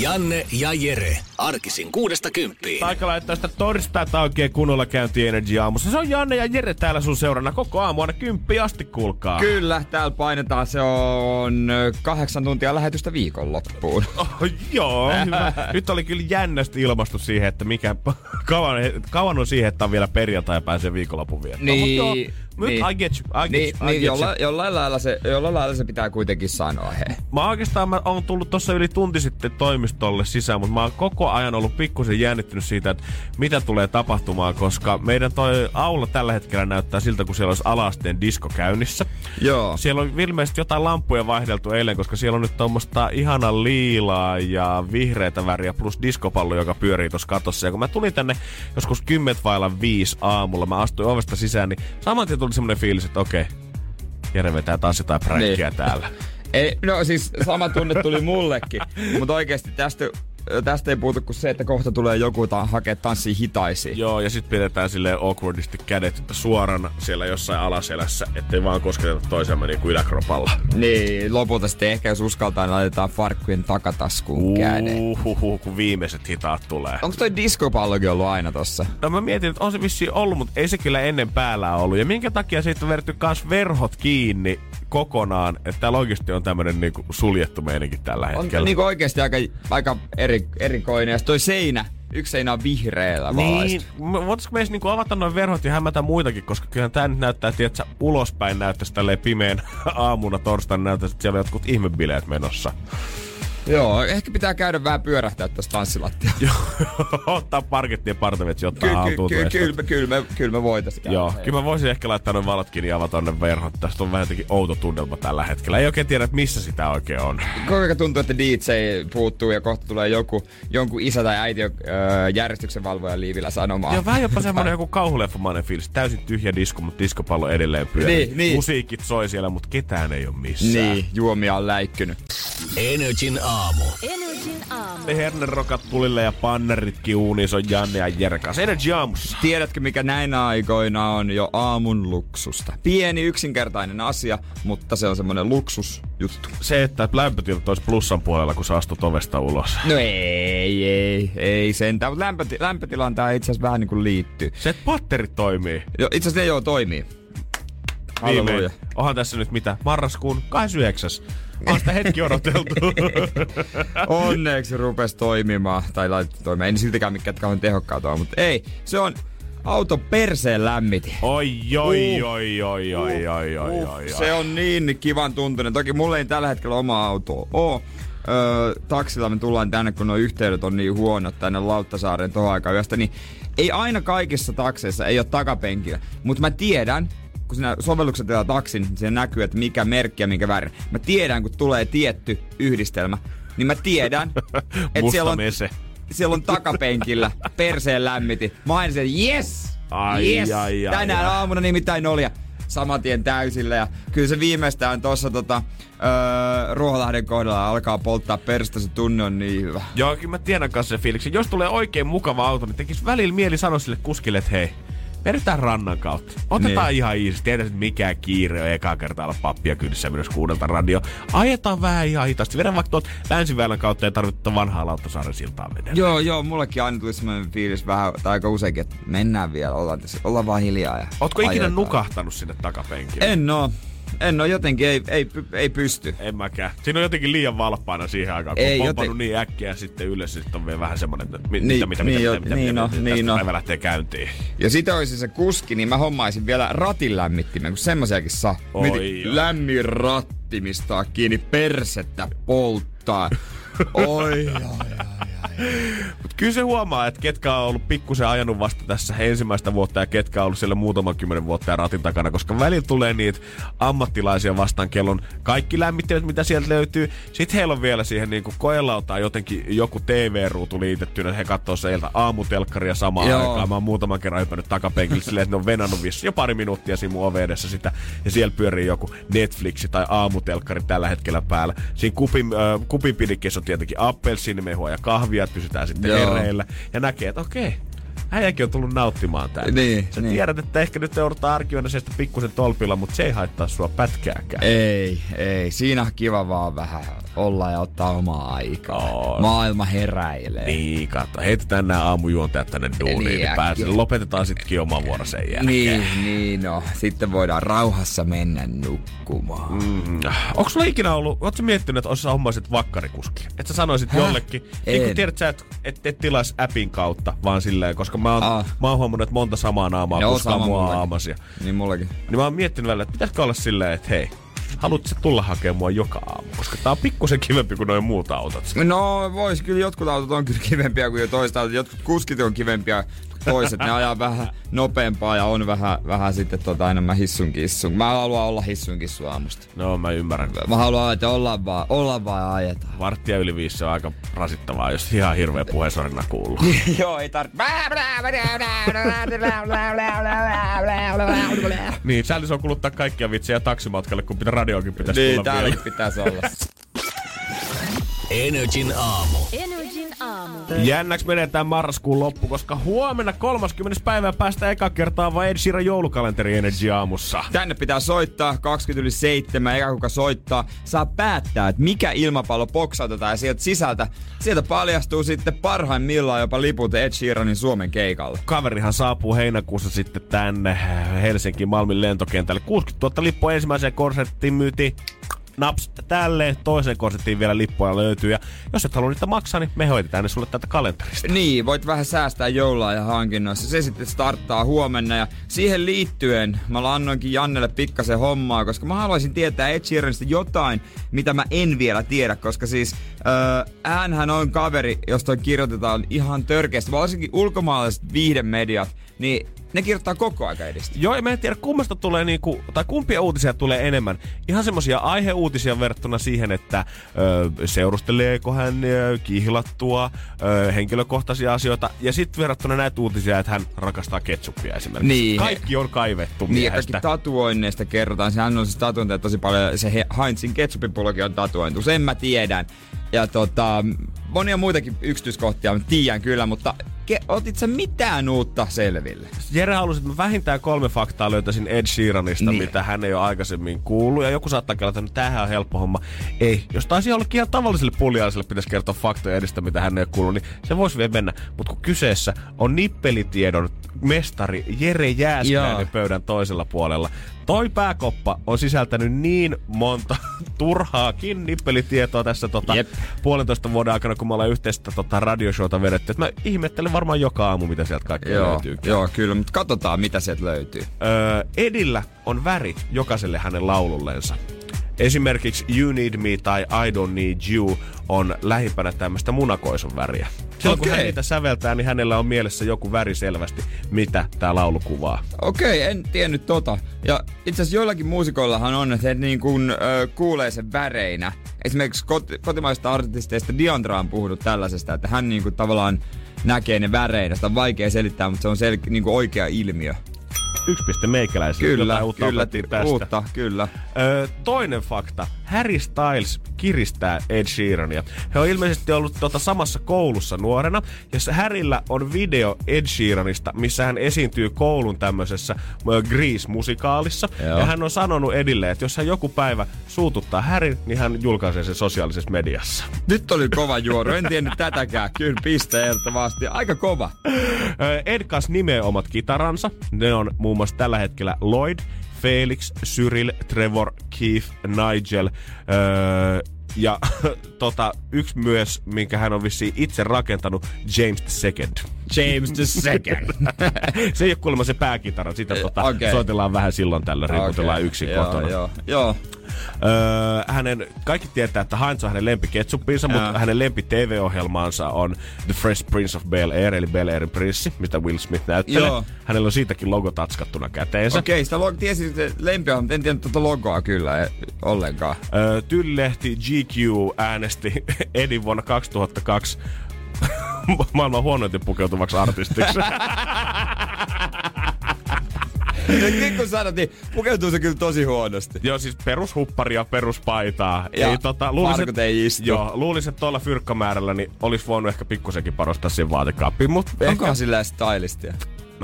Janne ja Jere. Arkisin kuudesta kymppiin. Aika laittaa sitä torstaita oikein kunnolla käynti Energy aamussa. Se on Janne ja Jere täällä sun seurana koko aamu aina kymppi asti, kuulkaa. Kyllä, täällä painetaan. Se on ö, kahdeksan tuntia lähetystä viikonloppuun. Oh, joo, hyvä. Nyt oli kyllä jännästi ilmastu siihen, että mikä kauan, kauan on siihen, että on vielä perjantai ja pääsee viikonlopun viettoon. Mut joo, Niin, nyt niin. I get you, I get Niin, you, I niin get jolla, you. jollain, lailla se, jollain lailla se pitää kuitenkin sanoa, hei. Mä oikeastaan mä oon tullut tuossa yli tunti sitten toimistolle sisään, mutta mä oon koko ajan ollut pikkusen jännittynyt siitä, että mitä tulee tapahtumaan, koska meidän toi aula tällä hetkellä näyttää siltä, kun siellä olisi alasteen disko käynnissä. Joo. Siellä on ilmeisesti jotain lampuja vaihdeltu eilen, koska siellä on nyt tuommoista ihana liilaa ja vihreitä väriä plus diskopallo, joka pyörii tuossa katossa. Ja kun mä tulin tänne joskus 10 vailla 5 aamulla, mä astuin ovesta sisään, niin saman tien tuli semmoinen fiilis, että okei, Jere vetää taas jotain pränkkiä Niin. täällä. Ei, no siis sama tunne tuli mullekin, mutta oikeasti tästä, tästä ei puutu kuin se, että kohta tulee joku ta- hakea tanssia hitaisiin. Joo, ja sitten pidetään silleen awkwardisti kädet suorana siellä jossain alaselässä, ettei vaan kosketeta toisiamme niin kuin yläkropalla. Niin, lopulta sitten ehkä jos uskaltaa, niin laitetaan farkkujen takataskuun käden. Uhuhu, kun viimeiset hitaat tulee. Onko toi diskopallokin ollut aina tossa? No mä mietin, että on se vissiin ollut, mutta ei se kyllä ennen päällä ollut. Ja minkä takia siitä on vedetty kans verhot kiinni kokonaan, että täällä oikeasti on tämmönen niinku suljettu meininki tällä On hetkellä. niinku oikeasti aika, aika eri, erikoinen. Ja toi seinä, yksi seinä on vihreällä Niin, valaistu. m- voitaisko meissä niinku avata noin verhot ja hämätä muitakin, koska kyllähän tää nyt näyttää, tietsä, ulospäin näyttäisi tälleen pimeän aamuna torstaina näyttäisi, että siellä on jotkut ihmebileet menossa. Joo, ehkä pitää käydä vähän pyörähtää tästä tanssilattialla. Ottaa parketti ja partavetsi ottaa Ky- ky- haltuun. ky- tuosta. Kyllä kyllä me, kyllä me voitais käydä. Joo, Hei. kyllä mä voisin ehkä laittaa noin valot kiinni ja avata tonne verhot. Tästä on vähän jotenkin outo tunnelma tällä hetkellä. Ei oikein tiedä, missä sitä oikein on. Kuinka tuntuu, että DJ puuttuu ja kohta tulee joku, jonkun isä tai äiti öö, järjestyksenvalvojan liivillä sanomaan. Ja vähän jopa semmonen joku kauhuleffamainen fiilis. Täysin tyhjä disko, mutta diskopallo edelleen pyörii. Niin, niin. Musiikit soi siellä, mutta ketään ei ole missään. Niin, juomia on läikkynyt. Energin aamu. Energin aamu. Hernerokat tulille ja panneritkin uuniin, se on Janne ja Jerkas. Energy aamussa. Tiedätkö, mikä näinä aikoina on jo aamun luksusta? Pieni yksinkertainen asia, mutta se on semmonen luksusjuttu. Se, että lämpötilat olisi plussan puolella, kun sä astut ovesta ulos. No ei, ei, ei sentään. Mutta lämpöti- lämpötilaan tää itse asiassa vähän niinku liittyy. Se, että patterit toimii. Jo, itse asiassa ne joo toimii. Viimein. Halleluja. Onhan tässä nyt mitä? Marraskuun 29. On sitä hetki odoteltu. Onneksi rupes toimimaan. Tai laitettu toimimaan. En siltikään mikään kauhean tehokkaat ole, mutta ei. Se on auto perseen lämmiti. Oi, oi, Uh. oi, oi, oi, oi, oi, oi, oi. Se on niin kivan tuntunen. Toki mulla ei tällä hetkellä oma auto oo. Öö, taksilla me tullaan tänne, kun nuo yhteydet on niin huonot tänne Lauttasaareen tohon aikaan yöstä, niin ei aina kaikissa takseissa ei ole takapenkillä. Mutta mä tiedän, kun siinä sovellukset tilaa taksin, niin siinä näkyy, että mikä merkki ja mikä väri. Mä tiedän, kun tulee tietty yhdistelmä, niin mä tiedän, että siellä on, mese. siellä on takapenkillä perseen lämmiti. Mä aina sen, yes! Ai, yes! ai, ai, Tänään ai. aamuna nimittäin oli ja saman tien täysillä. Ja kyllä se viimeistään tuossa tota, öö, Ruoholahden kohdalla alkaa polttaa perstä, se tunne on niin hyvä. Joo, kyllä mä tiedän kanssa sen fiiliksen. Jos tulee oikein mukava auto, niin tekis välillä mieli sanoa sille kuskille, että hei, vedetään rannan kautta. Otetaan Niin. ihan easy. Tiedät, että mikään kiire on eka kertaa olla pappia kyydissä myös kuudelta radio. Ajetaan vähän ihan hitaasti. Vedän vaikka tuolta länsiväylän kautta ja tarvittaa vanhaa Lauttasaaren siltaa vedellä. Joo, joo, mullekin aina tuli semmoinen fiilis vähän, tai aika useinkin, että mennään vielä, ollaan, tässä, ollaan vaan hiljaa. Ja Ootko ikinä ajetaan. nukahtanut sinne takapenkille? En oo. En oo, jotenkin ei, ei, ei pysty. En mäkään. Siinä on jotenkin liian valppaana siihen aikaan, kun Ei, on joten- niin äkkiä sitten ylös, sitten on vielä vähän semmonen, että mi- Niin, mitä, mitä, niin mitä, jo, mitä, mitä, niin mitä, no, mitä, niin no. päivä lähtee käyntiin. Ja sitten olisi se kuski, niin mä hommaisin vielä ratin lämmittimen, kun semmosiakin saa. Oi lämmin ratti, mistä on kiinni persettä polttaa. Oi, oi, oi, Mut kyllä se huomaa, että ketkä on ollut pikkusen ajanut vasta tässä ensimmäistä vuotta ja ketkä on ollut siellä muutaman kymmenen vuotta ja ratin takana, koska välillä tulee niitä ammattilaisia vastaan, kellon kaikki lämmittelyt, mitä sieltä löytyy. Sitten heillä on vielä siihen niin kuin koelautaan jotenkin joku TV-ruutu liitettynä, he katsoo sieltä aamutelkkaria samaan Joo. aikaan. Mä oon muutaman kerran hypännyt takapenkille silleen, että ne on venannut vissi jo pari minuuttia siinä mun ove edessä sitä. Ja siellä pyörii joku Netflixi tai aamutelkkari tällä hetkellä päällä. Siinä kupin, äh, kupin on tietenkin appelsiinimehua ja kahvia, että pysytään sitten Joo. hereillä. Ja näkee, että okei, äijäkin on tullut nauttimaan täällä. Niin, Sä niin. tiedät, että ehkä nyt joudutaan arkiona sieltä pikkusen tolpilla, mutta se ei haittaa sua pätkääkään. Ei, ei. Siinä on kiva vaan vähän olla ja ottaa omaa aikaa. On. Maailma heräilee. Niin, katso. Heitetään nämä aamujuontajat tänne duuniin, Niin, niin, niin äkkiä. pääsee. Lopetetaan sittenkin oma vuoro sen jälkeen. Niin, niin no. Sitten voidaan rauhassa mennä nukkumaan. Mm. Onko sulla ikinä ollut, ootko miettinyt, että olisi hommaisit vakkarikuski? Että sä sanoisit Häh? jollekin, niin kun En. tiedät sä, että et, et tilaisi appin kautta, vaan silleen, koska mä oon, Ah. mä oon huomannut, että monta samaa naamaa Joo, kuskaa sama mua mullakin. aamasia. Niin mullakin. Niin mä oon miettinyt välillä, että pitäisikö olla silleen, että hei, haluatko sä tulla hakemaan mua joka aamu? Koska tää on pikkusen kivempi kuin noin muut autot. No vois, kyllä jotkut autot on kyllä kivempiä kuin jo toista autot. Jotkut kuskit on kivempiä toiset. Ne ajaa vähän nopeampaa ja on vähän, vähän sitten tota enemmän hissun kissun. Mä haluan olla hissun kissu aamusta. No mä ymmärrän. Mä haluan, että ollaan vaan, ollaan vaan ja ajetaan. Varttia yli viisi on aika rasittavaa, jos ihan hirveä puheensorina kuuluu. Joo, ei tarvitse. niin, säällis on kuluttaa kaikkia vitsejä taksimatkalle, kun pitää radioakin pitäisi Niin, tulla vielä. pitäisi olla. Energin aamu. Energin aamu. Jännäks menee tää marraskuun loppu, koska huomenna 30. päivää päästä eka kertaa vaan Ed Sheeran joulukalenteri Energy aamussa. Tänne pitää soittaa 20 yli 7, eka kuka soittaa, saa päättää, että mikä ilmapallo boksautetaan ja sieltä sisältä, sieltä paljastuu sitten parhaimmillaan jopa liput Ed Sheeranin Suomen keikalle. Kaverihan saapuu heinäkuussa sitten tänne Helsinki Malmin lentokentälle. 60 000 lippua ensimmäiseen konserttiin myytiin naps tälleen. Toiseen konserttiin vielä lippuja löytyy. Ja jos et halua niitä maksaa, niin me hoitetaan ne sulle tätä kalenterista. Niin, voit vähän säästää joulua ja hankinnoissa. Se sitten starttaa huomenna ja siihen liittyen mä annoinkin Jannelle pikkasen hommaa, koska mä haluaisin tietää Ed Sheeranista jotain, mitä mä en vielä tiedä, koska siis äänhän on kaveri, josta kirjoitetaan ihan törkeästi, varsinkin ulkomaalaiset viihdemediat, niin ne kirjoittaa koko aika edistä. Joo, ja mä en tiedä kummasta tulee niinku, tai kumpia uutisia tulee enemmän. Ihan semmosia aiheuutisia verrattuna siihen, että ö, seurusteleeko hän ö, kihlattua, ö, henkilökohtaisia asioita, ja sitten verrattuna näitä uutisia, että hän rakastaa ketsuppia esimerkiksi. Niin. Kaikki on kaivettu Niin, miehestä. kaikki tatuoinneista kerrotaan. Sehän on siis tatuointeja tosi paljon. Se He- Heinzin ketsupipullokin on tatuointu. Sen mä tiedän. Ja tota, monia muitakin yksityiskohtia mä tiedän kyllä, mutta ke- otit sä mitään uutta selville? Jere halusi, että mä vähintään kolme faktaa löytäisin Ed Sheeranista, Niin. mitä hän ei ole aikaisemmin kuullut. Ja joku saattaa kertoa, että tämähän on helppo homma. Ei, jos taisi jollekin ihan tavalliselle puljaiselle pitäisi kertoa faktoja edistä, mitä hän ei ole kuullut, niin se voisi vielä mennä. Mutta kun kyseessä on nippelitiedon mestari Jere Jääskeläinen Joo. pöydän toisella puolella. Toi pääkoppa on sisältänyt niin monta turhaakin nippelitietoa tässä tota, Jep. puolentoista vuoden aikana, kun me ollaan yhteistä tota, radioshowta vedetty. Et mä ihmettelen varmaan joka aamu, mitä sieltä kaikkea Joo, löytyy. joo, kyllä, mutta katsotaan mitä sieltä löytyy. Öö, Edillä on värit jokaiselle hänen laulullensa. Esimerkiksi You Need Me tai I Don't Need You on lähimpänä tämmöistä munakoison väriä. Silloin kun Okei. hän niitä säveltää, niin hänellä on mielessä joku väri selvästi, mitä tämä laulu kuvaa. Okei, en tiennyt tota. Ja itse asiassa joillakin muusikoillahan on, että he niin kuin, ö, kuulee sen väreinä. Esimerkiksi kot- kotimaisista artisteista Diandra on puhunut tällaisesta, että hän niin kuin tavallaan näkee ne väreinä. Sitä on vaikea selittää, mutta se on sel- niin kuin oikea ilmiö. Yksi piste meikäläisille. Kyllä, uutta kyllä, tästä. uutta, kyllä. Öö, toinen fakta. Harry Styles kiristää Ed Sheerania. He on ilmeisesti ollut tota samassa koulussa nuorena, jossa Harryllä on video Ed Sheeranista, missä hän esiintyy koulun tämmöisessä Grease-musikaalissa. Joo. Ja hän on sanonut Edille, että jos hän joku päivä suututtaa Harry, niin hän julkaisee sen sosiaalisessa mediassa. Nyt oli kova juoru, en tiennyt tätäkään. Kyllä piste ehdottomasti. Aika kova. Ö, Ed kanssa nimeä omat kitaransa. Ne on muun muassa tällä hetkellä Lloyd, Felix, Cyril, Trevor, Keith, Nigel. Öö, ja tota, yksi myös, minkä hän on vissiin itse rakentanut, James Second. James the second. se ei ole kuulemma se pääkitara, sitä tota, okei. soitellaan vähän silloin tällä, riiputellaan yksin joo, kotona. Joo, joo. Öö, hänen, kaikki tietää, että Heinz on hänen lempiketsuppinsa, mutta Joo. hänen lempi TV-ohjelmaansa on The Fresh Prince of Bel-Air, eli Bel-Airin prinssi, mitä Will Smith näyttelee. Joo. Hänellä on siitäkin logo tatskattuna käteensä. Okei, sitä log- tiesin, että lempiä, mutta en tiedä tuota logoa kyllä eh, ollenkaan. Öö, Tyllehti GQ äänesti Edin vuonna 2002 maailman huonoiten pukeutuvaksi artistiksi. Nyt kun sanot, niin pukeutuu se kyllä tosi huonosti. Joo, siis perushupparia, peruspaitaa. Ja ei, tota, luulisin, farkut ei istu. Joo, luulisin, että tuolla fyrkkamäärällä niin olisi voinut ehkä pikkusenkin parostaa siihen vaatekaappiin, mutta Onkohan sillä stylistia?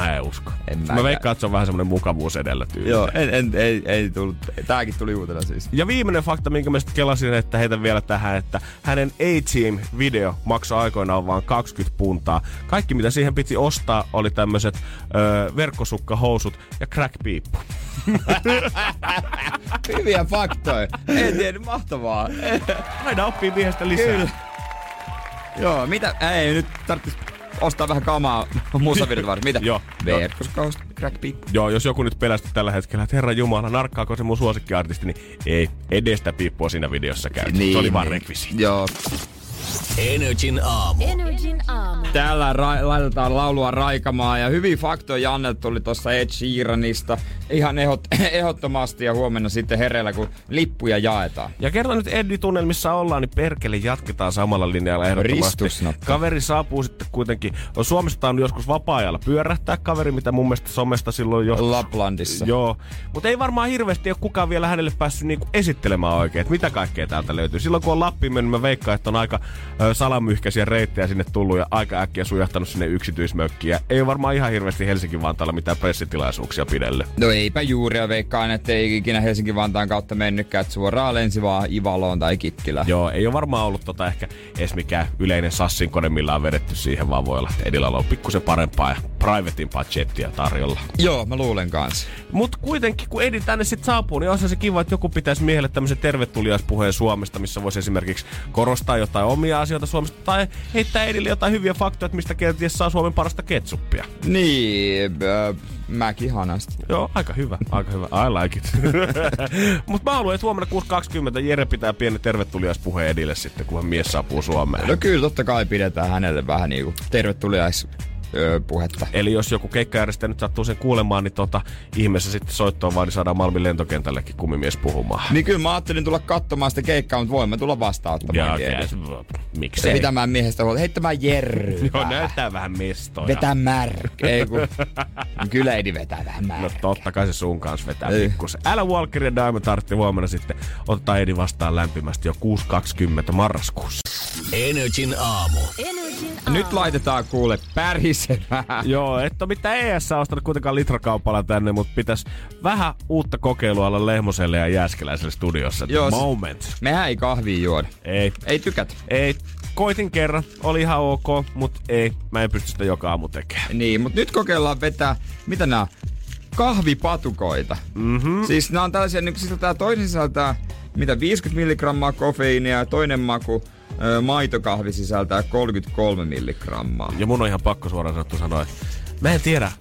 Mä en usko. En mä mäkään. veikkaan, että se on vähän semmoinen mukavuus edellä tyyli. Joo, en, en, ei, ei tullut. Tääkin tuli uutena siis. Ja viimeinen fakta, minkä mä sitten kelasin, että heitän vielä tähän, että hänen A-Team-video maksoi aikoinaan vain 20 puntaa. Kaikki, mitä siihen piti ostaa, oli tämmöiset öö, verkkosukkahousut ja crack-piippu. Hyviä faktoja. En tiedä, mahtavaa. Aina oppii miehestä lisää. Kyllä. Joo, mitä? Ei, nyt tarvitsisi ostaa vähän kamaa musavideot varten. Mitä? Joo. Verkkoskaus, crack piippu. Joo, jos joku nyt pelästy tällä hetkellä, että herra Jumala, narkkaako se mun suosikkiartisti, niin ei, edestä piippua siinä videossa käyty. Niin, se oli vaan rekvisiitti. Joo. Energin aamu. Energin aamu. Täällä ra- laitetaan laulua raikamaan ja hyvin faktoja Janne tuli tuossa Ed Sheeranista ihan ehot- ehdottomasti ja huomenna sitten hereillä, kun lippuja jaetaan. Ja kerta nyt Eddi-tunnelmissa ollaan, niin perkele jatketaan samalla linjalla ehdottomasti. Kaveri saapuu sitten kuitenkin, on Suomesta on joskus vapaa-ajalla pyörähtää kaveri, mitä mun mielestä somesta silloin joskus... Laplandissa. Joo, mutta ei varmaan hirveästi ole kukaan vielä hänelle päässyt niinku esittelemään oikein, että mitä kaikkea täältä löytyy. Silloin kun on Lappiin mennyt, mä veikkaan, että on aika ö, salamyhkäisiä reittejä sinne tullut ja aika äkkiä sujahtanut sinne yksityismökkiin. Ja ei varmaan ihan hirveästi Helsingin Vantaalla mitään pressitilaisuuksia pidelle. No eipä juuri ja veikkaan, että ei ikinä Helsinki-Vantaan kautta mennytkään, että suoraan lensi vaan Ivaloon tai Kittilään. Joo, ei ole varmaan ollut tota ehkä edes mikään yleinen sassin kone, millä on vedetty siihen, vaan voi olla, että Edillä on pikkusen parempaa ja privateimpaa jettiä tarjolla. Joo, mä luulen kanssa. Mutta kuitenkin, kun Edi tänne sitten saapuu, niin olisi se kiva, että joku pitäisi miehelle tämmöisen tervetuliaispuheen Suomesta, missä voisi esimerkiksi korostaa jotain omia asioita Suomesta tai heittää Edille jotain hyviä faktoja, että mistä kenties saa Suomen parasta ketsuppia. Niin, äh, mäkin. Joo, aika hyvä, aika hyvä. I like it. Mutta mä haluan, että huomenna 6.20 Jere pitää pieni tervetuliaispuheen Edille sitten, kun mies saapuu Suomeen. No kyllä, totta kai pidetään hänelle vähän niinku tervetuliais öö, puhetta. Eli jos joku keikkajärjestäjä nyt sattuu sen kuulemaan, niin tota, ihmeessä sitten soittoon vaan, niin saadaan Malmin lentokentällekin kummimies puhumaan. Niin kyllä mä ajattelin tulla katsomaan sitä keikkaa, mutta voin mä tulla vastaanottamaan. Ja tietysti. miksei? Pitämään miehestä huolta, heittämään jerryä. Joo, näyttää vähän mestoja. Vetää märk. Ei kun, kyllä Edi vetää vähän märk. No totta kai se sun kanssa vetää Ei. pikkusen. Älä Walker ja Diamond Tartti huomenna sitten ottaa Edi vastaan lämpimästi jo 6.20 marraskuussa. Energin aamu. Energin aamu. Nyt laitetaan kuule pärisemään. Joo, et ole mitään ES ostanut kuitenkaan litrakaupalla tänne, mutta pitäisi vähän uutta kokeilua olla Lehmoselle ja Jääskeläiselle studiossa. Joo, moment. Mehän ei kahvia juoda. Ei, Ei tykätä. ei. Koitin kerran, oli ihan ok, mutta ei, mä en pysty sitä joka aamu tekemään. Niin, mutta nyt kokeillaan vetää, mitä on? kahvipatukoita. Mm-hmm. Siis nämä on tällaisia, niin sisältää toinen sisältää mitä 50 milligrammaa kofeiinia ja toinen maku maitokahvi sisältää 33 milligrammaa. Ja mun on ihan pakko suoraan sanottu sanoa, että mä en tiedä,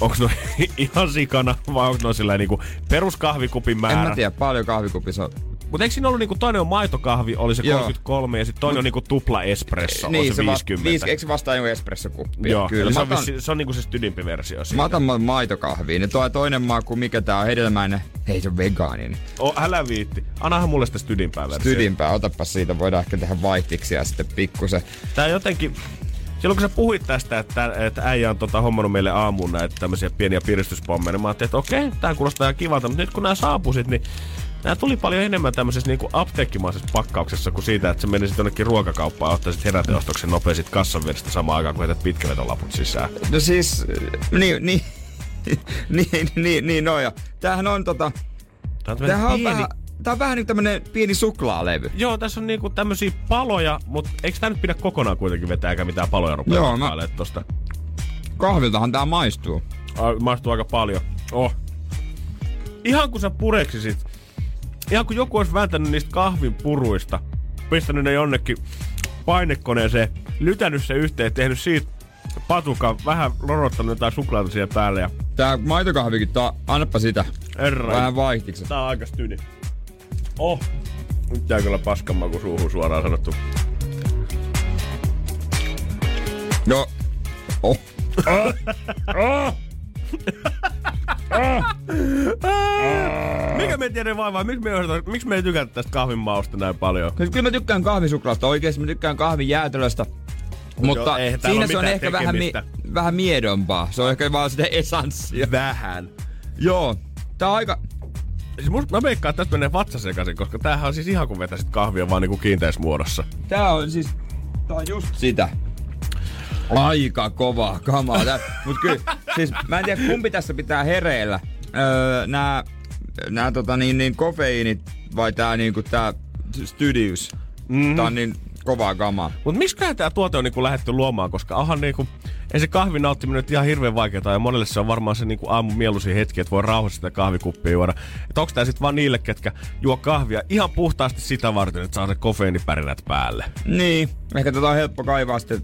onko noin ihan sikana vai onko noin sillä niinku peruskahvikupin En määrä. mä tiedä, paljon kahvikupissa on. Mutta eikö siinä ollut niinku, toinen on maitokahvi, oli se Joo. 33 ja sitten toinen on niinku tupla espresso, niin, on se, va- 50. viis, eikö se vastaa joku espressokuppia? Joo, kyllä. se, on, otan, vissi, se on niinku se stydimpi versio siitä. mä otan ma- maitokahviin. Ja tuo toinen maku, mikä tää on, hedelmäinen. Hei, se on vegaaninen. O, älä viitti. Annahan mulle sitä stydimpää versiota. Tydimpää, otapa siitä, voidaan ehkä tehdä vaihtiksi ja sitten pikkusen. Tää jotenkin... Silloin kun sä puhuit tästä, että, että äijä on tota, hommannut meille aamuun näitä tämmöisiä pieniä piristyspommeja, niin mä ajattelin, että okei, tää kuulostaa ihan kivalta, mutta nyt kun nämä saapuisit, niin Nämä tuli paljon enemmän tämmöisessä niinku apteekkimaisessa pakkauksessa kuin siitä, että sä menisit jonnekin ruokakauppaan ja ottaisit heräteostoksen nopeasti kassan vierestä samaan aikaan, kun heität pitkävetolaput sisään. No siis, niin, niin, niin, niin, niin, no ja. Tämähän on tota, Tää on tämähän on pieni... vähän, tää on vähän niin tämmönen pieni suklaalevy. Joo, tässä on niinku tämmösiä paloja, mutta eikö tää nyt pidä kokonaan kuitenkin vetää eikä mitään paloja rupea Joo, mä- tosta? Kahviltahan tää maistuu. Ai, Maistuu aika paljon. Oh. Ihan kun sä pureksisit, ihan kun joku olisi vääntänyt niistä kahvin puruista, pistänyt ne jonnekin painekoneeseen, lytänyt se yhteen, tehnyt siitä patukan, vähän lorottanut jotain suklaata siihen päälle ja Tää maitokahvikin, tää, annappa sitä. herra. Vähän vaihtiksi. Tää on aika styni. Oh. Nyt jää kyllä paskan maku suuhun suoraan sanottu. No. Oh. Mikä me tiedä vaivaa? Miksi me, miksi me ei tykätä tästä kahvin mausta näin paljon? Siis kyllä mä tykkään kahvisuklaasta, oikeesti mä tykkään kahvin jäätelöstä. Mutta joo, siinä se on ehkä vähän, mi- tekemistä. vähän miedompaa. Se on ehkä vaan sitä esanssia. Vähän. Joo. Tää on aika... Siis musta, mä veikkaan, että tästä menee vatsa sekaisin, koska tämähän on siis ihan kuin vetäisit kahvia vaan niinku kiinteässä muodossa. Tää on siis... Tää on just sitä. Aika kova kamaa. Tää, mut kyllä, siis mä en tiedä kumpi tässä pitää hereillä. Öö, nää, nää tota niin, niin kofeiinit vai tää niinku tää Studios. Mm-hmm. Tää on niin kovaa kamaa. Mutta miksi tämä tuote on niinku lähdetty luomaan, koska onhan niinku, ei se kahvin nauttiminen nyt ihan hirveän vaikeaa ja monelle se on varmaan se niinku aamun mieluisin hetki, että voi rauhassa sitä kahvikuppia juoda. Että onko tämä sitten vaan niille, ketkä juo kahvia ihan puhtaasti sitä varten, että saa se kofeiinipärinät päälle. Niin, ehkä tätä on helppo kaivaa sitten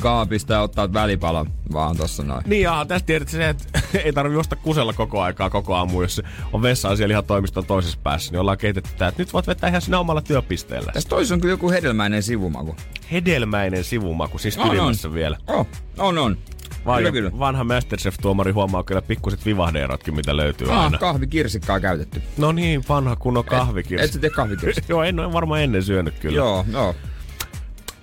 kaapista ja ottaa välipala vaan tossa noin. Niin ja tästä tiedät se, että ei tarvitse juosta kusella koko aikaa koko aamu, jos on vessaan siellä ihan toimiston toisessa päässä, niin ollaan kehitetty tää, että nyt voit vetää ihan sinä omalla työpisteellä. Tässä toisessa on kyllä joku hedelmäinen sivumaku. Hedelmäinen sivumaku, siis On, on. vielä. Oh, on on. Vai kyllä, kyllä. vanha Masterchef-tuomari huomaa kyllä pikkuset vivahdeerotkin, mitä löytyy Ah, aina. kahvikirsikkaa käytetty. No niin, vanha kunnon kahvikirsi. Et sä tee kahvikirsikkaa? Joo, en ole varmaan ennen syönyt kyllä. Joo, joo.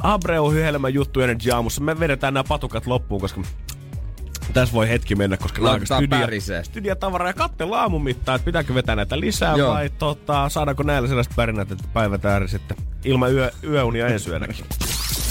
Abreu hyhelmä juttu Energy aamussa. Me vedetään nämä patukat loppuun, koska tässä voi hetki mennä, koska nämä on studia, studiotavaraa ja katsellaan aamun mittaan, että pitääkö vetää näitä lisää Joo. vai tota, saadaanko näillä sellaiset pärinät, että päivät ääri sitten ilman yö, yöunia ensi yönäkin.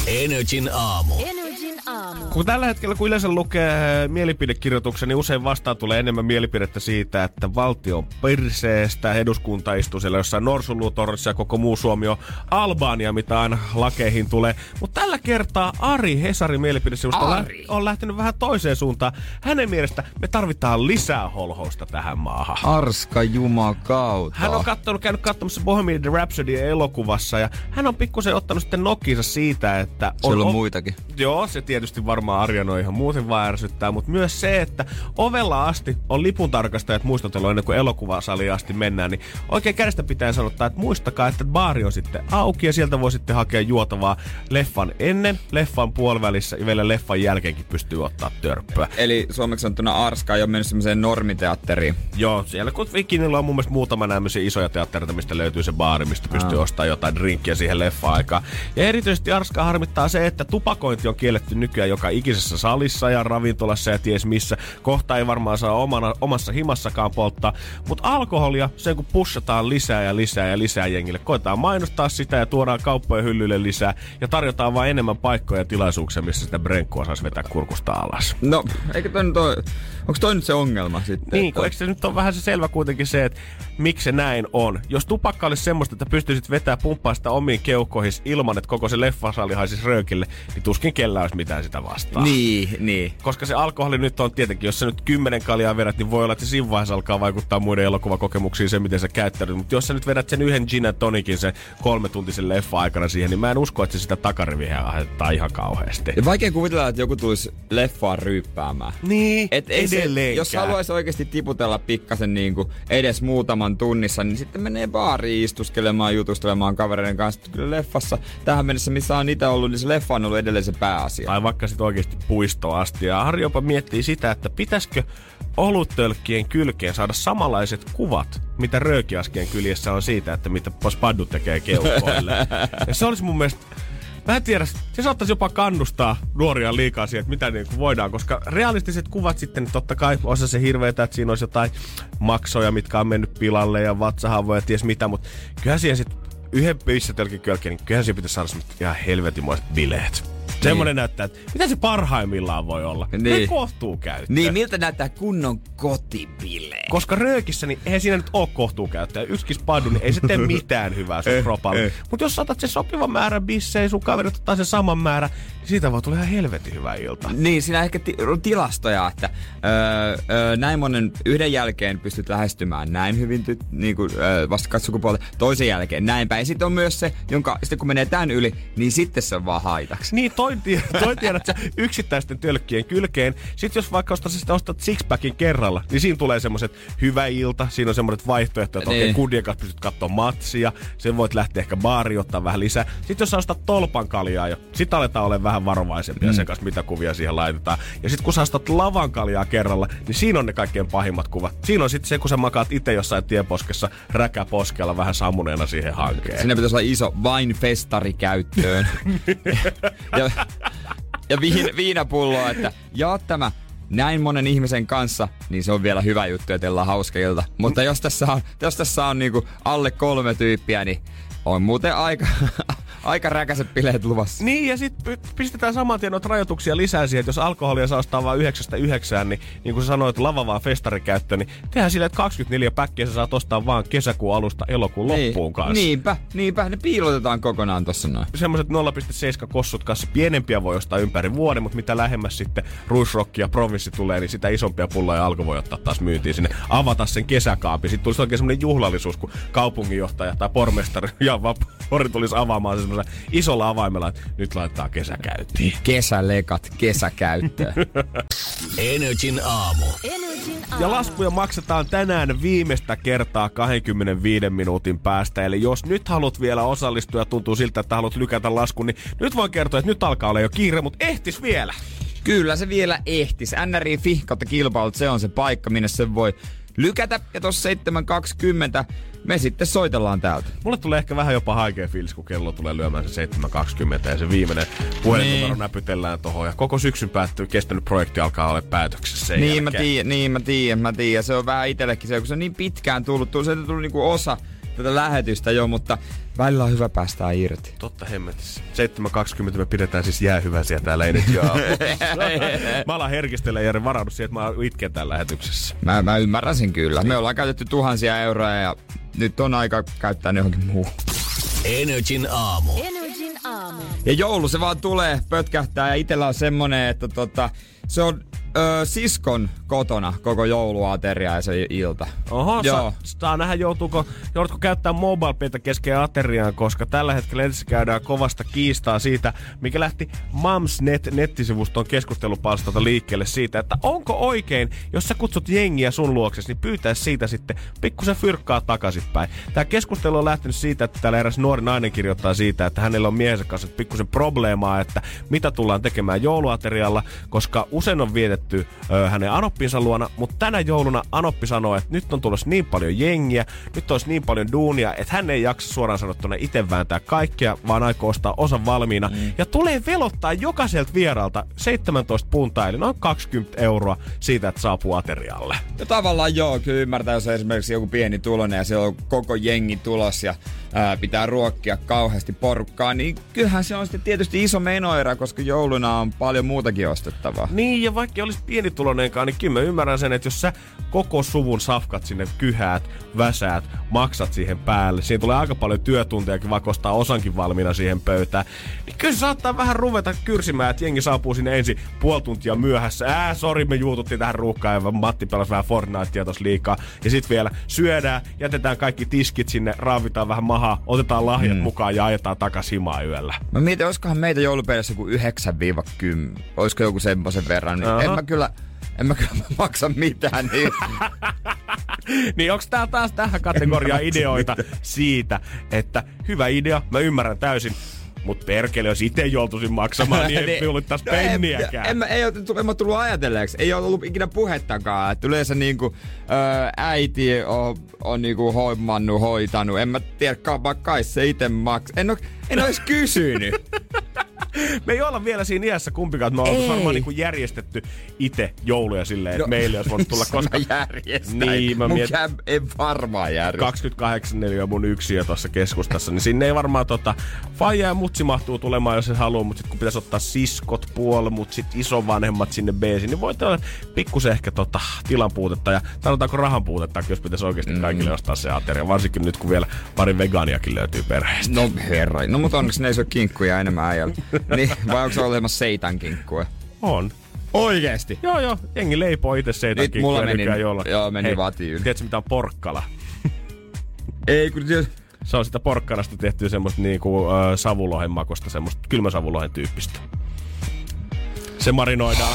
Energin aamu. Energin aamu. Kun tällä hetkellä, kun yleensä lukee mielipidekirjoituksen, niin usein vastaan tulee enemmän mielipidettä siitä, että valtio on perseestä, eduskunta istuu siellä jossain norsuluutornissa ja koko muu Suomi on Albania, mitä aina lakeihin tulee. Mutta tällä kertaa Ari Hesari mielipidesivusta on, Ari. on lähtenyt vähän toiseen suuntaan. Hänen mielestä me tarvitaan lisää holhousta tähän maahan. Arska jumakauta. Hän on kattonut, käynyt katsomassa Bohemian Rhapsody elokuvassa ja hän on pikkusen ottanut sitten nokkiinsa siitä, että... Siellä on muitakin. Joo, se tietysti varmaan Arjano ihan muuten vaan ärsyttää, mutta myös se, että ovella asti on lipuntarkastajat muistutellut ennen kuin elokuvasaliin asti mennään, niin oikein kädestä pitää sanottaa, että muistakaa, että baari on sitten auki ja sieltä voi sitten hakea juotavaa leffan ennen, leffan puolivälissä ja vielä leffan jälkeenkin pystyy ottaa törppöä. Eli suomeksi sanottuna Arska ei ole mennyt semmoiseen normiteatteriin. Joo, siellä kun Vikinillä on mun mielestä muutama nämmöisiä isoja teattereita, mistä löytyy se baari, mistä pystyy Aa. ostamaan jotain drinkkiä siihen leffa-aikaan. Ja erityisesti Arskaa harmittaa se, että tupakointi on kielletty nykyään joka ikisessä salissa ja ravintolassa ja ties missä. Kohta ei varmaan saa omana, omassa himassakaan polttaa, mutta alkoholia, sen kun pushataan lisää ja lisää ja lisää jengille, koetaan mainostaa sitä ja tuodaan kauppojen hyllylle lisää ja tarjotaan vain enemmän paikkoja ja tilaisuuksia, missä sitä brenkkua saisi vetää kurkusta alas. No, eikö toi nyt ole... Onko toi nyt se ongelma sitten? Niin, kun eikö se nyt ole vähän se selvä kuitenkin se, että miksi se näin on. Jos tupakka olisi semmoista, että pystyisit vetää pumppaa sitä omiin keuhkoihin ilman, että koko se leffasali haisisi röökille, niin tuskin kellä olisi mitään sitä vastaan. Niin, niin. Koska se alkoholi nyt on tietenkin, jos sä nyt kymmenen kaljaa vedät, niin voi olla, että se siinä vaiheessa alkaa vaikuttaa muiden elokuvakokemuksiin se, miten sä käyttäydyt. Mutta jos sä nyt vedät sen yhden gin and tonicin sen kolmetuntisen leffa aikana siihen, niin mä en usko, että se sitä takariviä asettaa ihan kauheasti. Ja vaikea kuvitella, että joku tulisi leffaan ryyppäämään. Niin, Et ei se, jos haluaisi oikeasti tiputella pikkasen niin kuin edes muutaman tunnissa, niin sitten menee baariin istuskelemaan, jutustelemaan kavereiden kanssa. Kyllä leffassa tähän mennessä, missä on niitä ollut, niin se leffa on ollut edelleen se pääasia. tai vaikka sitten oikeasti puistoon asti. Ja Harri jopa miettii sitä, että pitäisikö oluttölkkien kylkeen saada samanlaiset kuvat, mitä röökiaskien kyljessä on siitä, että mitä Spaddu tekee keuhkoille. ja se olisi mun mielestä Mä en tiedä, se saattaisi jopa kannustaa nuoria liikaa siihen, että mitä niin kuin voidaan, koska realistiset kuvat sitten, niin totta kai osa se hirveetä, että siinä olisi jotain maksoja, mitkä on mennyt pilalle ja vatsahavoja ja ties mitä, mutta kyllähän siihen sitten yhden pissätölkin kölkeen, niin kyllähän siihen pitäisi saada ihan helvetimoiset bileet. Semmoinen näyttää, että mitä se parhaimmillaan voi olla. Niin. Niin. kohtuu käyttää. Niin, miltä näyttää kunnon kotibileet? Koska röökissä, niin eihän siinä nyt ole kohtuukäyttäjä. Yksikin spadu, niin ei se tee mitään hyvää sun kropalle. Mutta jos saatat sen sopivan määrän bissejä, sun kaverit ottaa sen saman määrän, niin siitä voi tulla ihan helvetin hyvä ilta. Niin, siinä ehkä ti- tilastoja, että öö, öö, näin monen yhden jälkeen pystyt lähestymään näin hyvin ty- niin kuin, öö, vastakkaissukupuolta, toisen jälkeen näin päin. Sitten on myös se, jonka sitten kun menee tämän yli, niin sitten se on vaan haitaksi. Niin, toi, tie, toi tiedät sä yksittäisten tölkkien kylkeen. Sitten jos vaikka ostat, sitä ostat sixpackin kerralla, niin siinä tulee semmoiset hyvä ilta. Siinä on semmoiset vaihtoehto, että niin. okei, kudien kanssa pystyt katsomaan matsia. Sen voit lähteä ehkä baariin ottaa vähän lisää. Sitten jos sä ostat tolpan kaljaa jo, sit aletaan olla vähän varovaisempia mm. sen kanssa, mitä kuvia siihen laitetaan. Ja sitten kun sä ostat lavan kaljaa kerralla, niin siinä on ne kaikkein pahimmat kuvat. Siinä on sitten se, kun sä makaat itse jossain tieposkessa räkäposkella vähän sammuneena siihen hankeen. Siinä pitäisi olla iso vain festari käyttöön. ja, ja viin, viinapullo, että jaa tämä näin monen ihmisen kanssa, niin se on vielä hyvä juttu, että ollaan hauska ilta. Mutta jos tässä on, jos tässä on niinku alle kolme tyyppiä, niin on muuten aika, aika räkäiset bileet luvassa. Niin, ja sitten pistetään saman tien noita rajoituksia lisää siihen, että jos alkoholia saa ostaa vain 9 9, niin niin kuin sanoit, lava vaan festarikäyttö, niin tehdään sille, että 24 päkkiä sä saat ostaa vaan kesäkuun alusta elokuun niin, loppuun kanssa. Niinpä, niinpä, ne piilotetaan kokonaan tossa noin. Semmoiset 0,7 kossut kanssa, pienempiä voi ostaa ympäri vuoden, mutta mitä lähemmäs sitten Ruisrock ja Provinssi tulee, niin sitä isompia pulloja alko voi ottaa taas myyntiin sinne, avata sen kesäkaapin. Sitten tulisi oikein semmoinen juhlallisuus, kun kaupunginjohtaja tai pormestari ja Pori tulisi avaamaan se semmoisella isolla avaimella, että nyt laittaa kesäkäyntiin. Kesälekat kesäkäyttöön. Energin aamu. Ja laskuja maksetaan tänään viimeistä kertaa 25 minuutin päästä. Eli jos nyt haluat vielä osallistua ja tuntuu siltä, että haluat lykätä laskun, niin nyt voin kertoa, että nyt alkaa olla jo kiire, mutta ehtis vielä. Kyllä se vielä ehtis. NRI kautta kilpailut, se on se paikka, minne se voi lykätä. Ja tuossa 7.20 me sitten soitellaan täältä. Mulle tulee ehkä vähän jopa haikea fiilis, kun kello tulee lyömään se 7.20 ja se viimeinen puhelinnumero niin. näpytellään tohon. Ja koko syksyn päättyy, kestänyt projekti alkaa olla päätöksessä Niin jälkeen. mä tiedän, niin mä tiedän, mä tiedän. Se on vähän itsellekin se, kun se on niin pitkään tullut, se on tullut niinku osa tätä lähetystä jo, mutta välillä on hyvä päästä irti. Totta hemmetissä. 7.20 me pidetään siis jäähyväisiä täällä edessä. mä alan herkistellä Jere varaudu siihen, että mä itken täällä lähetyksessä. Mä, mä ymmärrän sen kyllä. Me ollaan käytetty tuhansia euroja ja nyt on aika käyttää johonkin muuhun. Energin aamu. Energin aamu. Ja joulu se vaan tulee, pötkähtää ja itellä on semmonen, että tota, se on öö, siskon kotona koko jouluateria ja se ilta. Oho, Joo. Sa- saa nähdä joutuuko, joudutko käyttää mobile kesken ateriaan, koska tällä hetkellä ensin käydään kovasta kiistaa siitä, mikä lähti Mamsnet nettisivuston keskustelupalstalta liikkeelle siitä, että onko oikein, jos sä kutsut jengiä sun luoksesi, niin pyytää siitä sitten pikkusen fyrkkaa takaisinpäin. Tämä keskustelu on lähtenyt siitä, että täällä eräs nuori nainen kirjoittaa siitä, että hänellä on miehensä kanssa pikkusen probleemaa, että mitä tullaan tekemään jouluaterialla, koska usein on vietetty ö, hänen Anoppinsa luona, mutta tänä jouluna Anoppi sanoo, että nyt on tulossa niin paljon jengiä, nyt olisi niin paljon duunia, että hän ei jaksa suoraan sanottuna itse vääntää kaikkea, vaan aikoo ostaa osan valmiina. Mm. Ja tulee velottaa jokaiselta vieralta 17 puntaa, eli noin 20 euroa siitä, että saapuu aterialle. Ja tavallaan joo, kyllä ymmärtää, jos esimerkiksi joku pieni tulonen ja se on koko jengi tulos ja ää, pitää ruokkia kauheasti porukkaa, niin kyllähän se on sitten tietysti iso menoerä, koska jouluna on paljon muutakin ostettavaa. Niin, ja vaikka olisi pienituloneenkaan, niin kyllä mä ymmärrän sen, että jos sä koko suvun safkat sinne kyhäät, väsäät, maksat siihen päälle, siinä tulee aika paljon työtuntejakin, vaikka ostaa osankin valmiina siihen pöytään, niin kyllä saattaa vähän ruveta kyrsimään, että jengi saapuu sinne ensin puoli tuntia myöhässä. Ää, sori, me juututtiin tähän ruuhkaan ja Matti pelasi vähän Fortnitea tossa liikaa. Ja sitten vielä syödään, jätetään kaikki tiskit sinne, raavitaan vähän mahaa, otetaan lahjat mm. mukaan ja ajetaan takas himaa yöllä. Mä mietin, olisikohan meitä joulupelissä joku 9-10. Olisiko joku semmoisen verran. Niin uh-huh. en mä kyllä en mä kyllä maksa mitään. Niin, niin onks tää taas tähän kategoriaan ideoita siitä, että hyvä idea, mä ymmärrän täysin, Mut perkele, jos itse joutuisin maksamaan, niin ei ollut taas no, penniäkään. En, en, en, en mä tullut ajatelleeksi. Ei ole ollut ikinä puhettakaan. Että yleensä niinku, ö, äiti on, on niinku hoimannut, hoitanut. En mä tiedä, vaikka kai se itse maksaa. En, ole, en edes kysynyt. me ei olla vielä siinä iässä kumpikaan, että me ollaan varmaan niin järjestetty itse jouluja silleen, että no, meille olisi voinut tulla koska... järjestän. Niin, mä mietin... en varmaan järjestä. 28 neliö mun yksiö tuossa keskustassa, niin sinne ei varmaan tota... Faija ja mutsi mahtuu tulemaan, jos se haluaa, mutta sitten kun pitäisi ottaa siskot, puolemut, sit isovanhemmat sinne beesiin, niin voi olla pikkusen ehkä tota, tilan puutetta ja sanotaanko rahan puutetta, jos pitäisi oikeasti mm. kaikille ostaa se ateria, varsinkin nyt kun vielä pari vegaaniakin löytyy perheestä. No herra, no mutta onneksi ne ei syö kinkkuja enemmän äijällä. niin, vai onko se olemassa seitan kinkkua? On. Oikeesti? Joo, joo. Jengi leipoo itse seitan Nyt mulla meni, jolla. joo, meni vatiin. Tiedätkö mitä on porkkala? Ei, kun tiedät, se on sitä porkkanasta tehty semmoista niinku uh, savulohen makosta, semmoista kylmäsavulohen tyyppistä. Se marinoidaan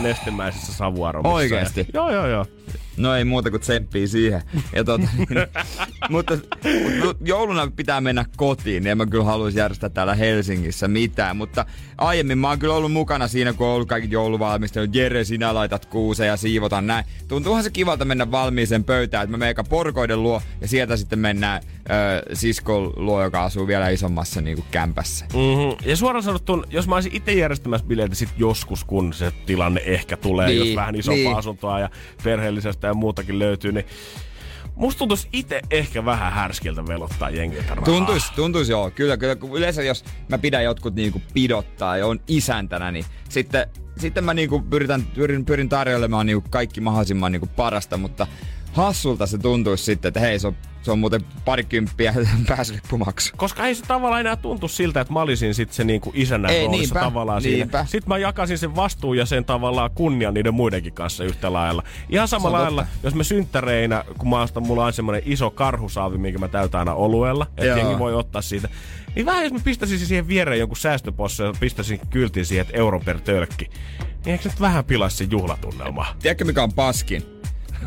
nestemäisessä savuaromissa. Oikeesti? Ja, joo, joo, joo. No ei muuta kuin tsemppii siihen. Ja tota, niin, mutta, mutta jouluna pitää mennä kotiin, niin en mä kyllä haluaisi järjestää täällä Helsingissä mitään. Mutta aiemmin mä oon kyllä ollut mukana siinä, kun on ollut kaikki jouluvalmistelut. Jere, sinä laitat kuuseen ja siivotan näin. Tuntuuhan se kivalta mennä valmiiseen pöytään, että mä menen porkoiden luo ja sieltä sitten mennään ö, siskon luo, joka asuu vielä isommassa niin kuin kämpässä. Mm-hmm. Ja suoraan sanottuna, jos mä olisin itse järjestämässä bileitä sit joskus, kun se tilanne ehkä tulee, niin, jos vähän isompaa niin. asuntoa ja perheellisestä ja muutakin löytyy, niin Musta tuntuisi itse ehkä vähän härskiltä velottaa jengiltä rahaa. Tuntuisi, tuntuisi joo. Kyllä, kyllä. Yleensä jos mä pidän jotkut niinku pidottaa ja on isäntänä, niin sitten, sitten mä niinku pyritän, pyrin, pyrin tarjoilemaan niinku kaikki mahdollisimman niinku parasta, mutta hassulta se tuntuisi sitten, että hei, se on, se on muuten parikymppiä pääsylippumaksu. Koska ei se tavallaan enää tuntu siltä, että mä olisin sitten se niinku isänä ei, roolissa niinpä, tavallaan niinpä. siinä. Sitten mä jakasin sen vastuun ja sen tavallaan kunnian niiden muidenkin kanssa yhtä lailla. Ihan samalla lailla, totta. jos me synttäreinä, kun mä ostan, mulla on semmoinen iso karhusaavi, minkä mä täytän aina oluella, että jengi voi ottaa siitä. Niin vähän jos mä pistäisin siihen viereen jonkun säästöpossa ja pistäisin kyltin siihen, että euro per tölkki. Niin eikö se nyt vähän pilaisi se juhlatunnelma? Tiedätkö mikä on paskin?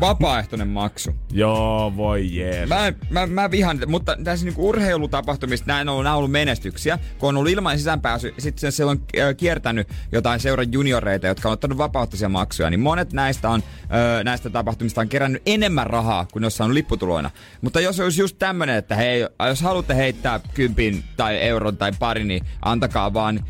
Vapaaehtoinen maksu. Joo, voi jees. Mä, mä, mä vihan, mutta tässä niinku urheilutapahtumista näin on, ollut, ollut menestyksiä, kun on ollut ilman sisäänpääsy, sitten se on kiertänyt jotain seuran junioreita, jotka on ottanut vapaaehtoisia maksuja, niin monet näistä on ö, näistä tapahtumista on kerännyt enemmän rahaa kuin jos on lipputuloina. Mutta jos olisi just tämmönen, että hei, jos haluatte heittää kympin tai euron tai pari, niin antakaa vaan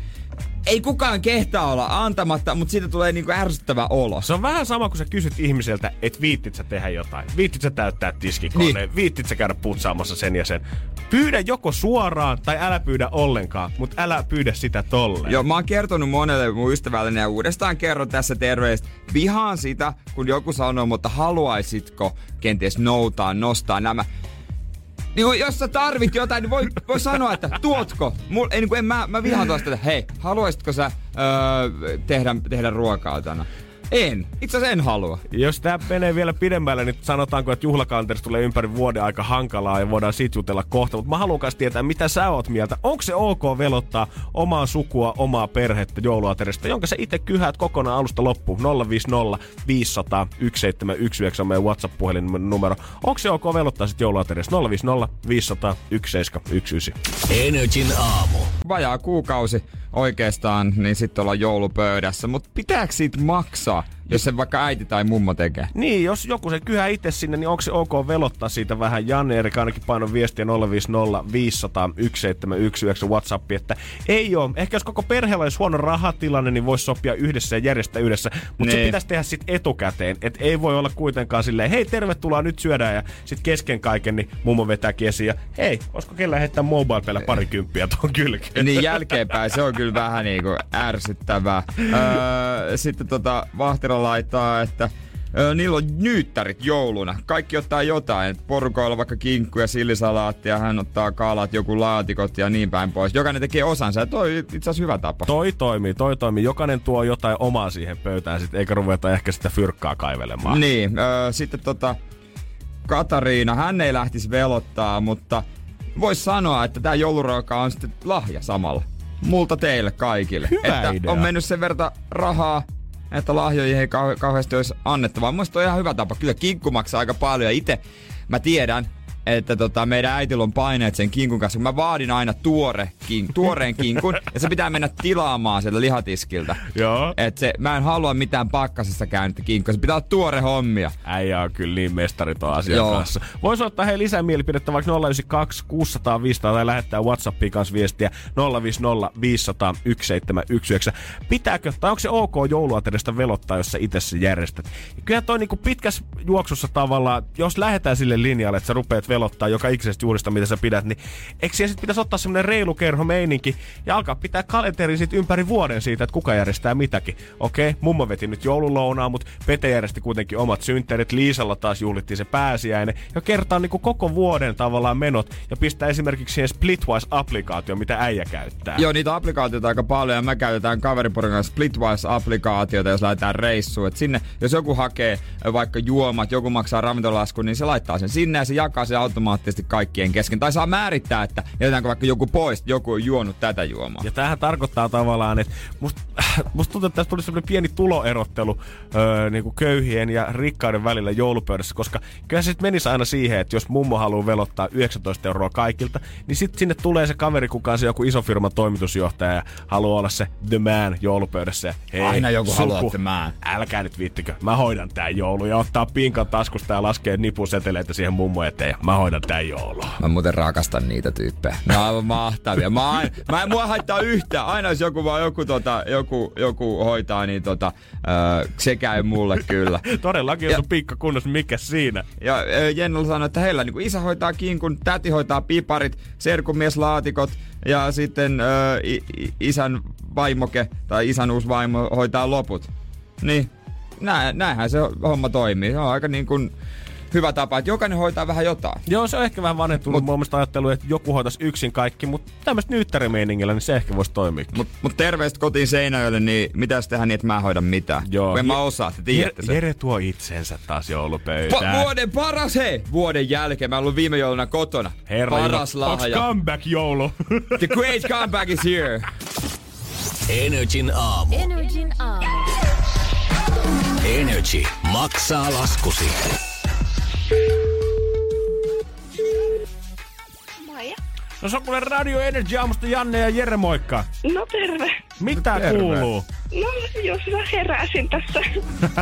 ei kukaan kehtaa olla antamatta, mutta siitä tulee niinku ärsyttävä olo. Se on vähän sama, kun sä kysyt ihmiseltä, että viittit sä tehdä jotain. Viittit sä täyttää tiskikoneen, niin. viittit sä käydä putsaamassa sen ja sen. Pyydä joko suoraan tai älä pyydä ollenkaan, mutta älä pyydä sitä tolleen. Joo, mä oon kertonut monelle mun ystävälle ja uudestaan kerron tässä terveistä. Vihaan sitä, kun joku sanoo, mutta haluaisitko kenties noutaa, nostaa nämä niin jos sä tarvit jotain, niin voi, voi sanoa, että tuotko. Mul, ei, niin kuin, en, mä, mä vihaan tuosta, että hei, haluaisitko sä öö, tehdä, tehdä ruokaa tänään? En. Itse asiassa en halua. Jos tämä menee vielä pidemmälle, niin sanotaanko, että juhlakanterista tulee ympäri vuoden aika hankalaa ja voidaan siitä jutella kohta. Mutta mä haluan tietää, mitä sä oot mieltä. Onko se ok velottaa omaa sukua, omaa perhettä jouluaterista, jonka sä itse kyhät kokonaan alusta loppuun? 050 500 1719 on meidän WhatsApp-puhelin numero. Onko se ok velottaa sitten jouluaterista? 050 500 1719. Energin aamu. Vajaa kuukausi oikeastaan, niin sitten ollaan joulupöydässä. Mutta pitääkö siitä maksaa? Jos se vaikka äiti tai mummo tekee. Niin, jos joku se kyhä itse sinne, niin onko se ok velottaa siitä vähän? Janne Erik ainakin painon viestiä 050 500 1719 Whatsappi, että ei ole. Ehkä jos koko perheellä olisi huono rahatilanne, niin voisi sopia yhdessä ja järjestää yhdessä. Mutta se niin. pitäisi tehdä sitten etukäteen. Että ei voi olla kuitenkaan silleen, hei tervetuloa, nyt syödään ja sitten kesken kaiken, niin mummo vetää kiesi ja hei, olisiko kellä heittää mobile parikymppiä tuon kylkeen? Niin jälkeenpäin, se on kyllä vähän niinku ärsyttävää. Öö, sitten tota, Laittaa, että Öö, niillä on nyyttärit jouluna. Kaikki ottaa jotain. Porukoilla vaikka kinkku ja sillisalaattia, hän ottaa kalat, joku laatikot ja niin päin pois. Jokainen tekee osansa ja toi itse asiassa hyvä tapa. Toi toimii, toi toimii. Jokainen tuo jotain omaa siihen pöytään, sit, eikä ruveta ehkä sitä fyrkkaa kaivelemaan. Niin, öö, sitten tota, Katariina, hän ei lähtisi velottaa, mutta voisi sanoa, että tämä jouluruoka on sitten lahja samalla. Multa teille kaikille. Hyvä että idea. on mennyt sen verta rahaa että lahjoihin ei kau- kauheasti olisi annettavaa. Mun on ihan hyvä tapa. Kyllä kinkku maksaa aika paljon ja itse mä tiedän, että tota, meidän äitillä on paineet sen kinkun kanssa. Mä vaadin aina tuore kin, tuoreen kinkun ja se pitää mennä tilaamaan sieltä lihatiskiltä. Joo. Et se, mä en halua mitään pakkasessa käynyttä kinkkua. Se pitää olla tuore hommia. Äijä on kyllä niin mestari tuon asian Joo. kanssa. Voisi ottaa hei lisää mielipidettä vaikka 092 600 500 tai lähettää Whatsappiin kanssa viestiä 050 500 1719. Pitääkö, tai onko se ok jouluaterista velottaa, jos sä itse se järjestät? Ja kyllä toi niinku pitkässä juoksussa tavallaan, jos lähdetään sille linjalle, että sä rupeat velottaa joka ikisestä juurista, mitä sä pidät, niin eikö siellä sitten pitäisi ottaa semmonen reilu kerho meininki ja alkaa pitää kalenteri sit ympäri vuoden siitä, että kuka järjestää mitäkin. Okei, okay, mummo veti nyt joululounaa, mutta Pete järjesti kuitenkin omat synttärit, Liisalla taas juhlittiin se pääsiäinen ja kertaa niinku koko vuoden tavallaan menot ja pistää esimerkiksi siihen Splitwise-applikaatio, mitä äijä käyttää. Joo, niitä applikaatioita aika paljon ja mä käytetään kaveriporin kanssa Splitwise-applikaatiota, jos lähdetään reissuun. Et sinne, jos joku hakee vaikka juomat, joku maksaa ravintolaskun, niin se laittaa sen sinne ja se jakaa se automaattisesti kaikkien kesken. Tai saa määrittää, että jätetäänkö vaikka joku pois, joku on juonut tätä juomaa. Ja tämähän tarkoittaa tavallaan, että musta must tuntuu, että tässä tuli semmoinen pieni tuloerottelu öö, niin kuin köyhien ja rikkaiden välillä joulupöydässä, koska kyllä se sitten menisi aina siihen, että jos mummo haluaa velottaa 19 euroa kaikilta, niin sitten sinne tulee se kaveri, kuka on se joku iso firman toimitusjohtaja ja haluaa olla se the man joulupöydässä. Ja, hei, Aina joku suku, haluaa the man. Älkää nyt viittikö, mä hoidan tää joulu ja ottaa pinkan taskusta ja laskee nipuseteleitä siihen mummo eteen ja mä hoidan tää joulu. Mä muuten rakastan niitä tyyppejä. Ne on aivan mahtavia. Mä, aina, mä en mua haittaa yhtään. Aina jos joku vaan joku, tota, joku, joku hoitaa, niin tota, öö, se käy mulle kyllä. Todellakin, jos on pikka kunnossa, mikä siinä? Ja ö, Jennellä sanoi, että heillä niin isä hoitaa kinkun, täti hoitaa piparit, serkumieslaatikot ja sitten i, isän vaimoke tai isän uusi vaimo hoitaa loput. Niin, nä, näinhän se homma toimii. Se on aika niin kuin hyvä tapa, että jokainen hoitaa vähän jotain. Joo, se on ehkä vähän vanhentunut Mut, mun mielestä ajattelu, että joku hoitaisi yksin kaikki, mutta tämmöistä nyyttärimeiningillä, niin se ehkä voisi toimia. Mut, mut terveistä kotiin Seinäjölle, niin mitäs tehdä niin, että mä en hoida mitään? Joo. Kun en mä osaa, te tiedätte sen. Jere tuo itsensä taas Pa- joulupöytään. vuoden paras, hei! Vuoden jälkeen. Mä oon ollut viime jouluna kotona. Herra, paras onks lahja. comeback joulu? The great comeback is here. Energin aamu. Energin aamu. Energy maksaa laskusi. No se on kuule Radio Energy aamusta Janne ja Jere, moikka. No terve. Mitä No terve. kuuluu? No jos mä heräsin tässä.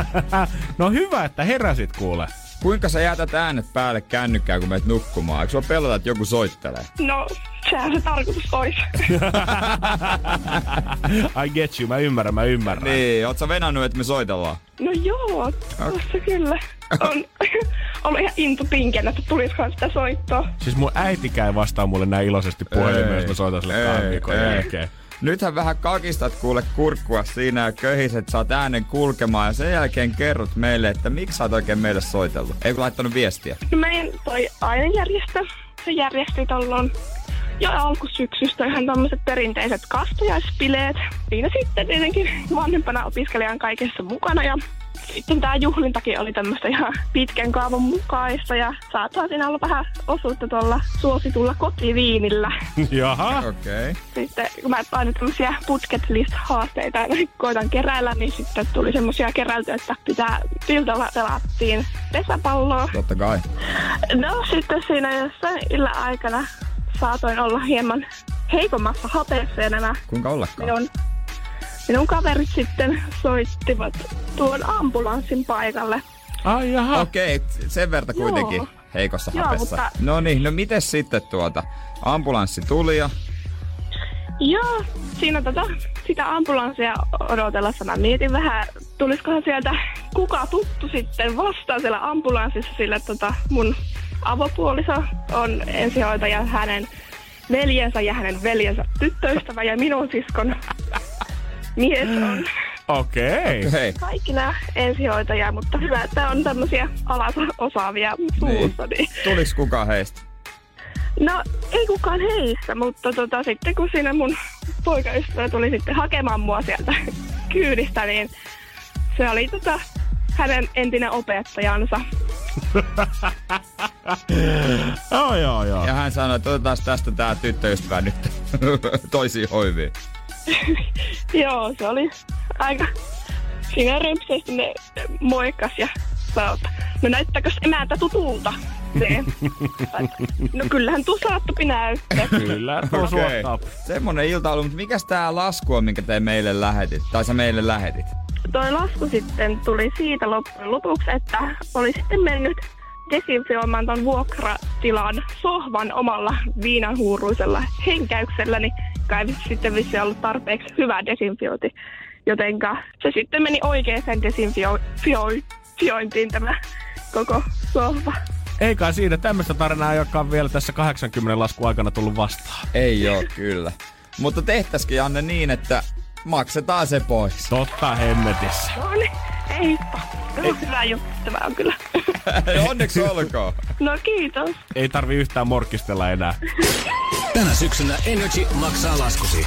no hyvä, että heräsit kuule. Kuinka sä jätät äänet päälle kännykkään, kun meet nukkumaan? Eikö sua pelota, että joku soittelee? No sehän se tarkoitus olisi. I get you, mä ymmärrän, mä ymmärrän. Niin, oot sä venannut, että me soitellaan? No joo, tuossa kyllä. On ollut ihan into pinken, että tulisikohan sitä soittoa. Siis mun äiti käy vastaan mulle näin iloisesti puhelimeen, jos mä soitan sille kahden viikon jälkeen. Nythän vähän kakistat kuule kurkkua siinä ja köhiset, saat äänen kulkemaan ja sen jälkeen kerrot meille, että miksi sä oot oikein meille soitellut. Ei kun laittanut viestiä. No meidän toi ainejärjestö, se järjesti tuolloin jo alkusyksystä ihan tämmöiset perinteiset kastajaispileet. Siinä sitten tietenkin vanhempana opiskelijan kaikessa mukana ja sitten tämä juhlintakin oli tämmöistä ihan pitkän kaavan mukaista ja saattaa siinä olla vähän osuutta tuolla suositulla kotiviinillä. Jaha. Okei. Okay. Sitten kun mä aina tämmöisiä bucket list haasteita koitan keräillä, niin sitten tuli semmoisia keräiltyä, että pitää iltalla pelattiin pesäpalloa. Totta kai. No sitten siinä jossain illan aikana saatoin olla hieman heikommassa hapeessa ja nämä Kuinka ollakaan? minun, minun kaverit sitten soittivat tuon ambulanssin paikalle. Ai jaha. Okei, okay, sen verta Joo. kuitenkin heikossa Joo, hapessa. mutta- No niin, no miten sitten tuota? Ambulanssi tuli ja... Joo, siinä tota, sitä ambulanssia odotellessa mä mietin vähän, tulisikohan sieltä kuka tuttu sitten vastaan siellä ambulanssissa, sillä tota, mun avopuoliso on ensihoitaja, hänen veljensä ja hänen veljensä tyttöystävä ja minun siskon mies on Okei. Hei, kaikki nämä ensihoitajia, mutta hyvä, että on tämmöisiä alata osaavia suussa. Niin. tuliks kukaan heistä? No, ei kukaan heistä, mutta tota, sitten kun siinä mun poikaystävä tuli sitten hakemaan mua sieltä kyydistä, niin se oli tota, hänen entinen opettajansa. Joo, joo, joo. Ja hän sanoi, että otetaan tästä tää tyttöystävä nyt toisiin hoiviin. Joo, se oli aika... Siinä rempseesti ne moikkas ja että no näyttääkö emäntä tutulta? Se. no kyllähän tuo saattopi näyttää. Kyllä, tuo Okei. suottaa. Semmonen ilta ollut, mutta mikäs tää lasku on, minkä te meille lähetit? Tai sä meille lähetit? Toi lasku sitten tuli siitä loppujen lopuksi, että oli sitten mennyt desinfioimaan ton vuokratilan sohvan omalla viinanhuuruisella henkäyksellä, niin kai sitten vissi ollut tarpeeksi hyvä desinfiointi. Jotenka se sitten meni oikeaan desinfiointiin tämä koko sohva. Ei kai siinä tämmöistä tarinaa, joka on vielä tässä 80 lasku aikana tullut vastaan. Ei oo kyllä. Mutta tehtäisikin Janne niin, että maksetaan se pois. Totta hemmetissä. No niin, ei no, hyvä juttu tämä on kyllä. Onneksi olkoon. no kiitos. Ei tarvi yhtään morkistella enää. Tänä syksynä Energy maksaa laskusi.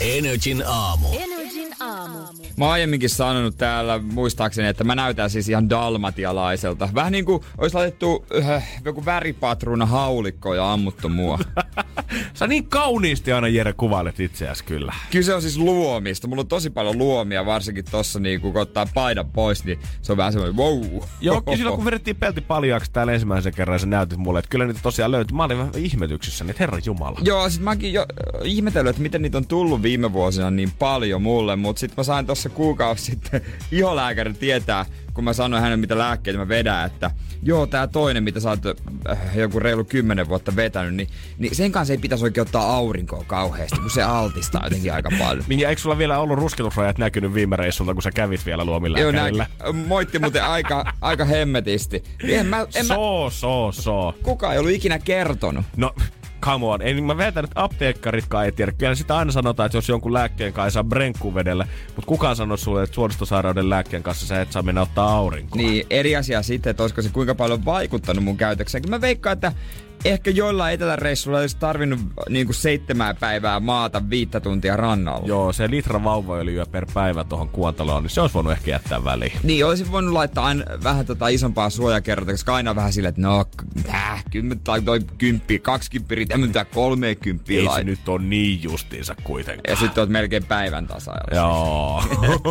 Energin aamu. Energin aamu. Mä oon aiemminkin sanonut täällä muistaakseni, että mä näytän siis ihan dalmatialaiselta. Vähän niin kuin olisi laitettu äh, joku väripatruuna haulikko ja ammuttu mua. Sä niin kauniisti aina Jere kuvailet itseäsi kyllä. Kyse on siis luomista. Mulla on tosi paljon luomia, varsinkin tossa niin kun ottaa paidan pois, niin se on vähän semmoinen wow. Joo, silloin kun vedettiin pelti paljaaksi täällä ensimmäisen kerran, sä näytit mulle, että kyllä niitä tosiaan löytyi. Mä olin vähän ihmetyksissä, niin herra jumala. Joo, sit mäkin jo ihmetellyt, että miten niitä on tullut viime vuosina niin paljon mulle, mutta sit mä sain tossa kuukausi sitten iholääkäri tietää, kun mä sanoin hänelle, mitä lääkkeitä mä vedän, että joo, tää toinen, mitä sä oot äh, joku reilu kymmenen vuotta vetänyt, niin, niin sen kanssa ei pitäisi oikein ottaa aurinkoa kauheasti, kun se altistaa jotenkin aika paljon. Niin, eikö sulla vielä ollut rusketusrajat näkynyt viime reissulta, kun sä kävit vielä luomilääkärillä? Joo, nä- moitti muuten aika, aika hemmetisti. En mä, en mä, so, so, so. Kuka ei ollut ikinä kertonut. No, come on. Ei, mä väitän, että apteekkaritkaan ei tiedä. Kyllä sitä aina sanotaan, että jos jonkun lääkkeen kanssa saa brenkku vedellä, mutta kukaan sanoo sulle, että suoristosairauden lääkkeen kanssa sä et saa mennä ottaa aurinkoa. Niin, eri asia sitten, että olisiko se kuinka paljon vaikuttanut mun käytökseen. Mä veikkaan, että ehkä joillain eteläreissulla olisi tarvinnut niin kuin seitsemää päivää maata viittä tuntia rannalla. Joo, se litra vauvaöljyä per päivä tuohon kuontaloon, niin se olisi voinut ehkä jättää väliin. Niin, olisi voinut laittaa aina vähän tota isompaa suojakerrota, koska aina vähän silleen, että no, äh, kymmen, tai toi kymppi, kaksikymppi, riittää, mitä kolme kymppiä Ei se nyt on niin justiinsa kuitenkaan. Ja sitten oot melkein päivän tasajalla. Joo.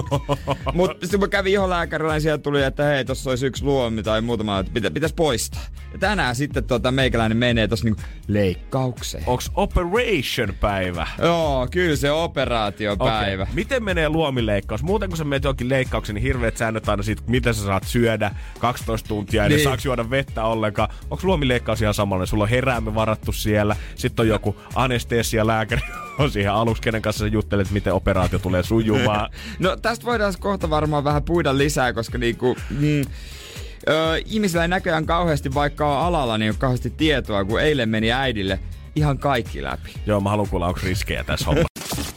Mutta sitten kun mä kävin iholääkärillä, niin sieltä tuli, että hei, tossa olisi yksi luomi tai muutama, että pitä, pitäisi poistaa. Ja tänään sitten tota, meikäläinen menee tossa niinku leikkaukseen. Onks operation-päivä? Joo, kyllä se operaatiopäivä. Okei. Miten menee luomileikkaus? Muuten kun sä menet johonkin leikkaukseen, niin hirveät säännöt aina siitä, mitä sä saat syödä 12 tuntia, Niin. saaks juoda vettä ollenkaan. Onko luomileikkaus ihan samanlainen? Sulla on heräämme varattu siellä, sitten on joku anestesialääkäri on siihen aluksi, kenen kanssa sä juttelet, miten operaatio tulee sujumaan. No tästä voidaan kohta varmaan vähän puida lisää, koska niinku... Mm, Öö, ihmisillä ei näköjään kauheasti, vaikka on alalla, niin ei ole kauheasti tietoa, kun eilen meni äidille ihan kaikki läpi. Joo, mä haluan kuulla, onko riskejä tässä hommassa.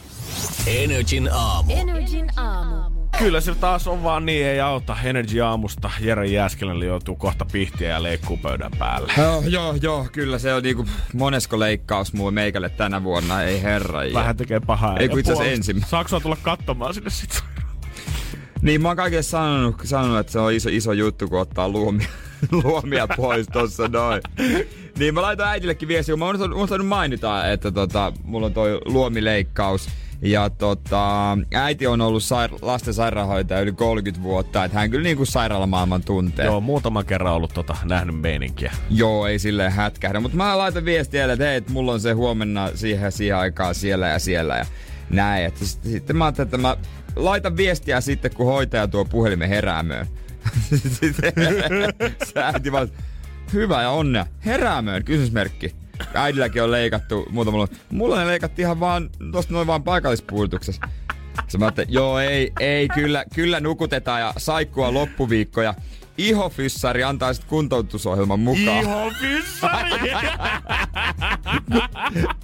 Energin aamu. Energin aamu. Kyllä se taas on vaan niin, ei auta. Energy aamusta Jere Jääskelälle joutuu kohta pihtiä ja leikkuu pöydän päälle. Joo, joo, joo, kyllä se on niinku monesko leikkaus muu meikälle tänä vuonna, ei herra. Vähän tekee pahaa. Ei kun itse ensimmäinen. Saanko tulla katsomaan sinne sit? Niin mä oon kaikille sanonut, sanonut, että se on iso, iso juttu, kun ottaa luomia, luomia pois tossa noin. Niin mä laitoin äidillekin viestiä, kun mä oon unohtanut- mainita, että tota, mulla on toi luomileikkaus. Ja tota, äiti on ollut sair- lasten sairaanhoitaja yli 30 vuotta, että hän kyllä niinku sairaalamaailman tuntee. Joo, muutaman kerran ollut tota, nähnyt meininkiä. Joo, ei silleen hätkähdä. Mutta mä laitan viestiä, että hei, että mulla on se huomenna siihen siihen aikaan siellä ja siellä ja näin. Että sit- sitten mä ajattelin, että mä laitan viestiä sitten, kun hoitaja tuo puhelimen heräämöön. Sitten äiti vaan, hyvä ja onnea. Heräämöön, kysymysmerkki. Äidilläkin on leikattu muutamalla. Mulla ne leikattiin ihan vaan, tosta noin vaan paikallispuudutuksessa. Sitten mä ajattelin, joo ei, ei, kyllä, kyllä nukutetaan ja saikkua loppuviikko ja ihofyssari antaa sitten kuntoutusohjelman mukaan. Ihan fyssari!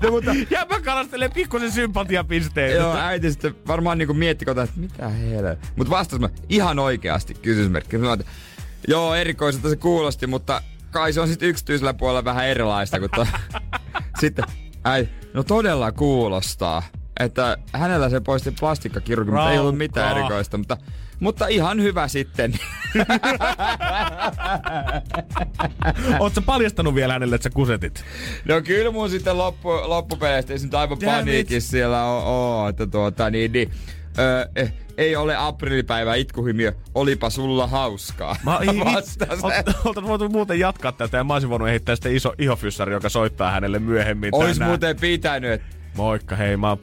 No, mutta, ja mä kalastelee pikkusen sympatiapisteitä. joo, äiti sitten varmaan niinku mietti kotona, että mitä helveä. Mut vastas mä ihan oikeasti kysymysmerkki. Mä ajattelin, joo, erikoiselta se kuulosti, mutta kai se on sitten yksityisellä puolella vähän erilaista kuin to... Sitten, äiti, no todella kuulostaa. Että hänellä se poisti plastikkakirurgi, mutta ei ollut mitään erikoista. Mutta, mutta ihan hyvä sitten. Sä paljastanut vielä hänelle, että sä kusetit? No kyllä mun sitten loppu, loppupeleistä ei nyt aivan Damn paniikissa siellä on, oo, että tuota niin, niin öö, eh, ei ole aprillipäivä itkuhymiö, olipa sulla hauskaa. Mä, ei, oltais voitu muuten jatkaa tätä ja mä olisin voinut heittää sitten iso ihofyssari, joka soittaa hänelle myöhemmin Ois tänään. muuten pitänyt, Moikka, hei mä...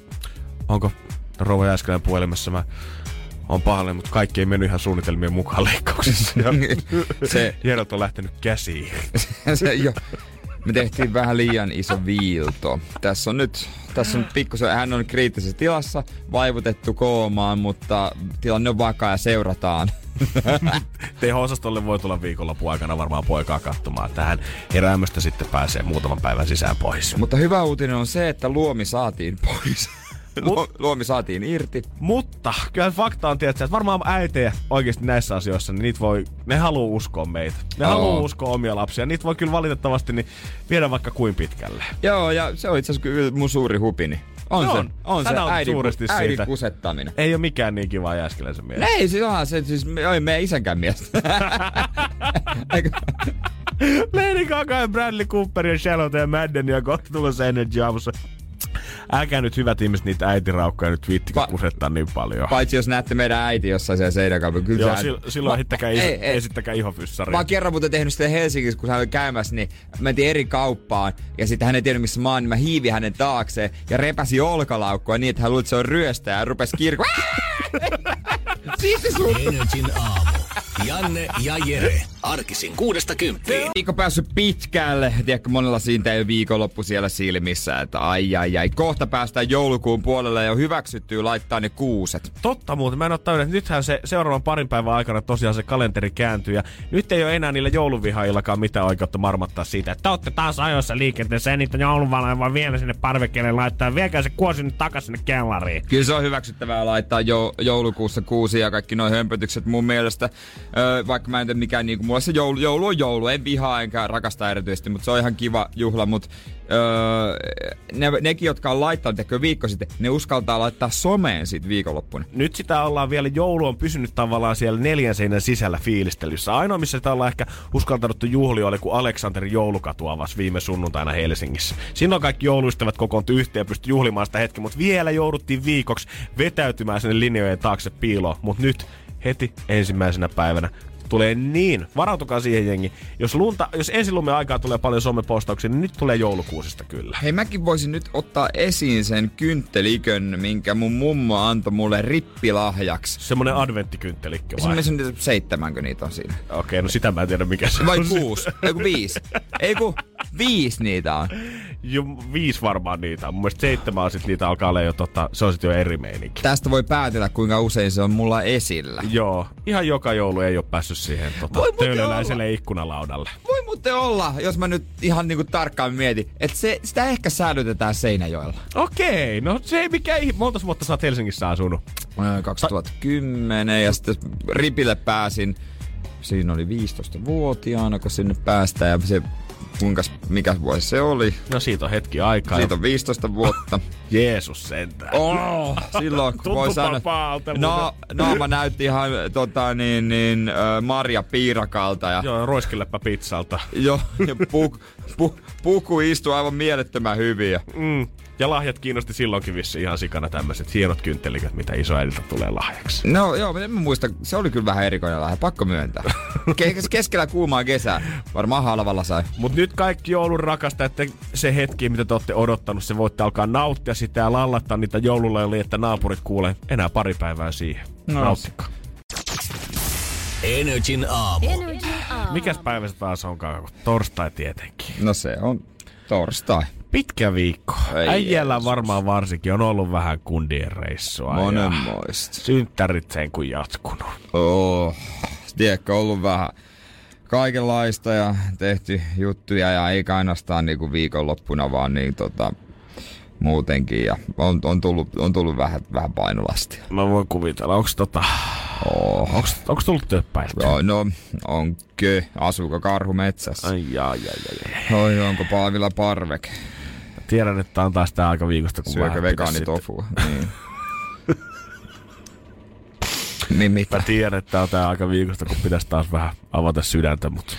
Onko Rouva Jääskelän puhelimessa? Mä on pahalle, mutta kaikki ei mennyt ihan suunnitelmien mukaan leikkauksessa. Ja se, Jerot on lähtenyt käsiin. se jo, me tehtiin vähän liian iso viilto. Tässä on nyt, tässä on pikkusen, hän on kriittisessä tilassa, vaivutettu koomaan, mutta tilanne on vakaa ja seurataan. Teho-osastolle voi tulla viikonlopun aikana varmaan poikaa katsomaan. Tähän heräämöstä sitten pääsee muutaman päivän sisään pois. Mutta hyvä uutinen on se, että luomi saatiin pois. Luo, luomi saatiin irti. Mutta kyllä fakta on tietysti, että varmaan äitejä oikeasti näissä asioissa, niin niitä voi, ne haluaa uskoa meitä. Ne Oo. haluaa uskoa omia lapsia. Niitä voi kyllä valitettavasti niin viedä vaikka kuin pitkälle. Joo, ja se on itse asiassa kyllä mun suuri hupini. On No se, on. on se nautit äidin, suuresti äidin siitä. kusettaminen. Ei ole mikään niin kiva Jääskeläisen mielestä. Ei, siis onhan se siis, me- oi meidän isänkään mies. Eikö? Lady Gaga ja Bradley Cooper ja Charlotte ja Madden ja kohta tulossa Energy aamussa. Älkää nyt hyvät ihmiset niitä äitiraukkoja nyt viittikö Pa- kusettaa niin paljon. Paitsi jos näette meidän äiti jossain siellä seinäkaupilla. Kyllä Joo, sil- silloin Ma- hittäkää, ei, iso, ei. esittäkää ihofyssaria. Mä oon kerran muuten tehnyt sitä Helsingissä, kun hän oli käymässä, niin mentiin eri kauppaan. Ja sitten hän ei tiennyt, missä mä oon, niin mä hiivin hänen taakseen ja repäsi olkalaukkoa niin, että hän luuli, että se on ryöstäjä ja rupesi kirko. Siisti sun. Energin aamu. Janne ja Jere. Arkisin kuudesta kymppiin. Viikko päässyt pitkälle. Tiedätkö, monella siitä ei viikonloppu siellä silmissä, että ai ai ai. Kohta päästään joulukuun puolelle ja on hyväksytty laittaa ne kuuset. Totta muuten, mä en ole tajunnut, että nythän se seuraavan parin päivän aikana tosiaan se kalenteri kääntyy ja nyt ei ole enää niillä jouluvihaillakaan mitään oikeutta marmattaa siitä, että te olette taas ajoissa liikenteessä ja niitä jouluvaloja vaan vielä sinne parvekkeelle laittaa. Viekää se kuosi nyt takas sinne kellariin. Kyllä se on hyväksyttävää laittaa jo, joulukuussa kuusi ja kaikki noin hömpötykset mun mielestä. Öö, vaikka mä en tiedä mikään niinku, mulla se joulu, joulu on joulu, en vihaa enkä rakasta erityisesti, mutta se on ihan kiva juhla, mutta öö, ne, nekin, jotka on laittanut tekö viikko sitten, ne uskaltaa laittaa someen sit viikonloppuna. Nyt sitä ollaan vielä, joulu on pysynyt tavallaan siellä neljän seinän sisällä fiilistelyssä. Ainoa, missä sitä ollaan ehkä uskaltanut juhlia, oli kun Aleksanterin joulukatu avasi viime sunnuntaina Helsingissä. Silloin kaikki jouluystävät kokoontu yhteen ja juhlimaan sitä hetken, mutta vielä jouduttiin viikoksi vetäytymään sinne linjojen taakse piiloon. Mutta nyt heti ensimmäisenä päivänä tulee niin, varautukaa siihen jengi. Jos, lunta, jos ensilumen aikaa tulee paljon somepostauksia, niin nyt tulee joulukuusista kyllä. Hei, mäkin voisin nyt ottaa esiin sen kynttelikön, minkä mun mummo antoi mulle rippilahjaksi. Semmonen adventtikynttelikki vai? Semmoinen niitä seitsemänkö niitä on siinä? Okei, no sitä mä en tiedä mikä se Vai on. kuusi? Ei kun viisi. Ei kun viisi niitä on. Jo, viisi varmaan niitä. Mun mielestä seitsemän on sit niitä alkaa olla jo tota, se on sit jo eri meininki. Tästä voi päätellä, kuinka usein se on mulla esillä. Joo, ihan joka joulu ei ole päässyt siihen tota, töölöläiselle ikkunalaudalle. Voi muuten olla, jos mä nyt ihan niinku tarkkaan mietin, että se, sitä ehkä säilytetään Seinäjoella. Okei, no se ei mikään ih- Monta vuotta sä oot Helsingissä asunut? Ää, 2010 ja sitten ripille pääsin. Siinä oli 15-vuotiaana, kun sinne päästään ja se, kuinka, mikä vuosi se oli. No siitä on hetki aikaa. Siitä on 15 vuotta. Jeesus sentään. Oh, silloin kun voi sanoa, pahalta, no, naama näytti ihan tota, niin, niin, Marja Piirakalta ja, Joo, roiskilepä pizzalta. jo, ja puk, pu, puku istui aivan mielettömän hyvin. Ja, Mm. Ja lahjat kiinnosti silloinkin vissi ihan sikana tämmöiset hienot kynttelikät, mitä isoäidiltä tulee lahjaksi. no joo, en mä muista, se oli kyllä vähän erikoinen lähde, pakko myöntää. Ke- keskellä kuumaa kesää, varmaan halvalla sai. Mut nyt kaikki joulun rakastajat, se hetki, mitä te olette odottanut, se voitte alkaa nauttia sitä ja lallattaa niitä joululailia, että naapurit kuulee enää pari päivää siihen. No. Nauttikaa. Energin aamu. Mikäs päivä se taas onkaan? Torstai tietenkin. No se on torstai. Pitkä viikko. Ei Äijällä varmaan varsinkin on ollut vähän kundien reissua. Monenmoista. Synttärit sen kun jatkunut. Oh, tiedätkö, ollut vähän kaikenlaista ja tehty juttuja ja ei ainoastaan niinku viikonloppuna, vaan niin tota, muutenkin. Ja on, on, tullut, on tullut vähän, vähän painolastia. Mä voin kuvitella, onks tota... Oh. Onks, onks tullut töppäiltä? Joo, no, onko? Asuuko karhu metsässä? Ai jaa, jaa, jaa. Oi, onko Paavilla parveke? Tiedän, että on taas tää aika viikosta, kun Syökö vegaanitofua? Niin. niin mitä? Mä tiedän, että tää on tää aika viikosta, kun pitäisi taas vähän avata sydäntä, mutta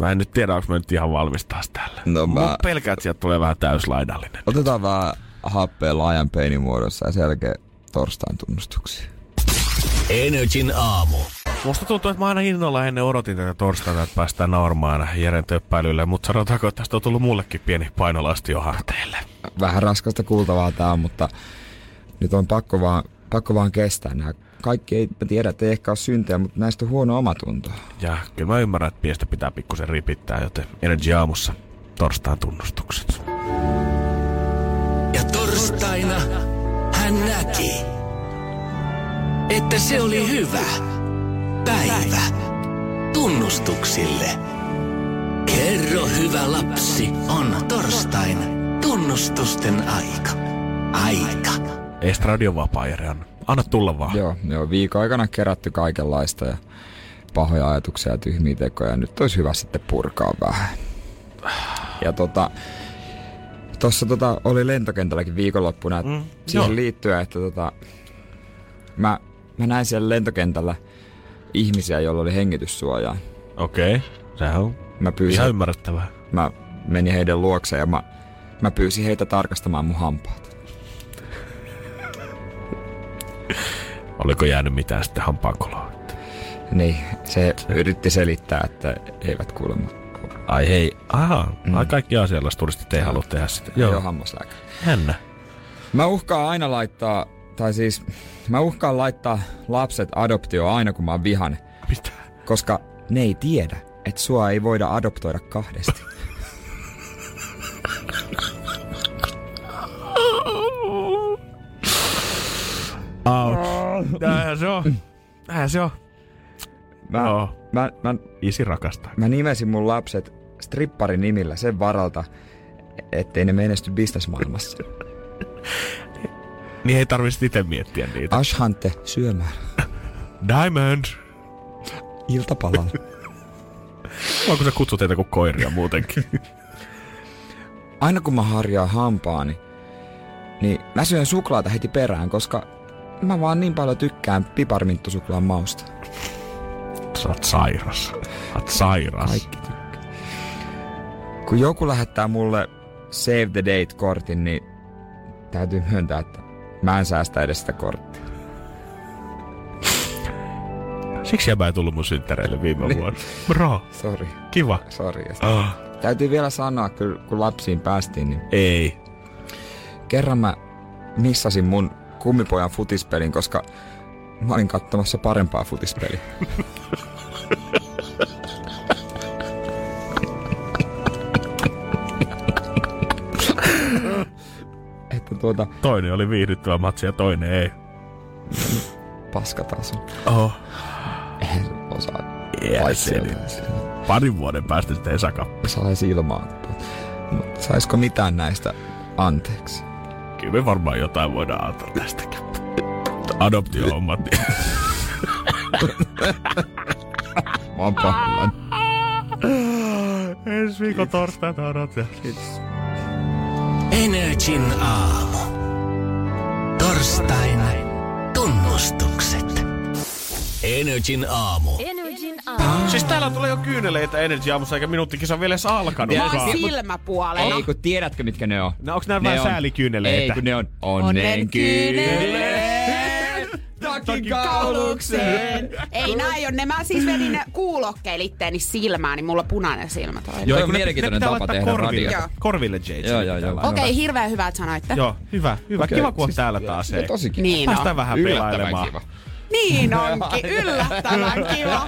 mä en nyt tiedä, onko mä nyt ihan valmis taas täällä. No mä- Mä pelkään, että sieltä tulee vähän täyslaidallinen. Otetaan vähän happea laajan peinin muodossa ja sen jälkeen torstain tunnustuksia. Energin aamu. Musta tuntuu, että mä aina innolla ennen odotin tätä torstaina, että päästään naurmaan Jeren töppäilylle, mutta sanotaanko, että tästä on tullut mullekin pieni painolasti jo harteille. Vähän raskasta kuultavaa tää on, mutta nyt on pakko vaan, pakko vaan kestää nämä. Kaikki ei, mä tiedän, että ei ehkä ole syntejä, mutta näistä on huono omatunto. Ja kyllä mä ymmärrän, että piestä pitää pikkusen ripittää, joten Energy aamussa torstain tunnustukset. Ja torstaina hän näki, että se oli hyvä päivä tunnustuksille. Kerro hyvä lapsi, on torstain tunnustusten aika. Aika. Estradio vapaa, Jere, anna, tulla vaan. Joo, on viikon aikana kerätty kaikenlaista ja pahoja ajatuksia ja tyhmiä tekoja. Nyt olisi hyvä sitten purkaa vähän. Ja tota, Tuossa tota, oli lentokentälläkin viikonloppuna mm, siihen joo. liittyen, että tota, mä, mä näin siellä lentokentällä ihmisiä, joilla oli hengityssuojaa. Okei, okay. sehän on mä pyysin, ihan ymmärrettävää. Mä menin heidän luokseen ja mä, mä pyysin heitä tarkastamaan mun hampaat. Oliko jäänyt mitään sitten hampaankoloa? Niin, se, se yritti selittää, että eivät kuulemma. Ai hei, aha, mm. ai kaikki asialaisturistit ei halua tehdä sitä. Joo, Joo hammaslääkäri. Jännä. Mä uhkaan aina laittaa, tai siis mä uhkaan laittaa lapset adoptio aina kun mä oon vihan. Mitä? Koska ne ei tiedä, että sua ei voida adoptoida kahdesti. Ouch. Näinhän se on. Näinhän se on. Mä, no. mä, mä, Isi rakastaa. Mä nimesin mun lapset stripparin nimillä sen varalta, ettei ne menesty bisnesmaailmassa. niin ei tarvitsisi itse miettiä niitä. Ashante syömään. Diamond. Iltapalalla. Onko se kutsut teitä kuin koiria muutenkin? Aina kun mä harjaan hampaani, niin mä syön suklaata heti perään, koska mä vaan niin paljon tykkään piparminttusuklaan mausta. Sä oot sairas. Sä oot sairas. Kaikki tykkää. Kun joku lähettää mulle Save the Date-kortin, niin täytyy myöntää, että mä en säästä edes sitä korttia. Siksi mä ei tullut mun synttäreille viime niin. vuonna. Bro. Sorry. Kiva. Sorry. Oh. Täytyy vielä sanoa, kun lapsiin päästiin, niin... Ei. Kerran mä missasin mun kummipojan futispelin, koska mä olin katsomassa parempaa futispeliä. että tuota... Toinen oli viihdyttävä matsi ja toinen ei. Paskataso. Oh. Eihän osaa Parin vuoden päästä sitten Esa-kappi. Saisi ilmaa. Saisiko mitään näistä anteeksi? Kyllä me varmaan jotain voidaan antaa tästäkin. Adoptio-hommat. Mä oon pahoillani. Ensi viikon torstaina adoptio. Energin aamu. Torstaina tunnustukset. Energin aamu. Aamu. Siis täällä tulee jo kyyneleitä Energy aamussa, eikä minuuttikin on vielä edes alkanut. Mä oon silmäpuolella. Ei, kun tiedätkö mitkä ne on? No onks nää vähän säälikyyneleitä? Ei, kun ne on onnen kyyneleet. Takin kaulukseen. Ei näin on ne. Mä siis vedin ne kuulokkeelitteeni silmään, niin mulla on punainen silmä toi. Joo, Toi on mielenkiintoinen tapa tehdä korville, radio. korville Jade. Joo, joo, joo. Okei, okay, hirveän hyvä, että sanoitte. Joo, hyvä, hyvä. Okei, Kiva, kun siis- täällä taas. Hei. Tosi kiva. Niin Päästään vähän pelailemaan. Niin onkin, yllättävän kiva.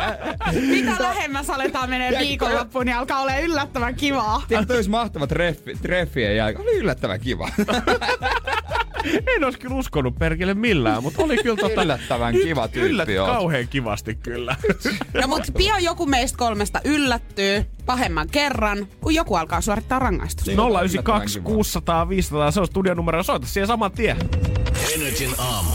Mitä lähemmäs aletaan menee viikonloppuun, niin alkaa olla yllättävän kivaa. Tiedätkö, olisi mahtava treffi, treffien jälkeen. Oli yllättävän kiva. En olisi kyllä uskonut perkele millään, mutta oli kyllä tota... Yllättävän kiva tyyppi Yllät, oot. kauhean kivasti kyllä. No mut pian joku meistä kolmesta yllättyy pahemman kerran, kun joku alkaa suorittaa rangaistusta. 092 600 500, se on studionumero. Soita siihen saman tien. Energin aamu.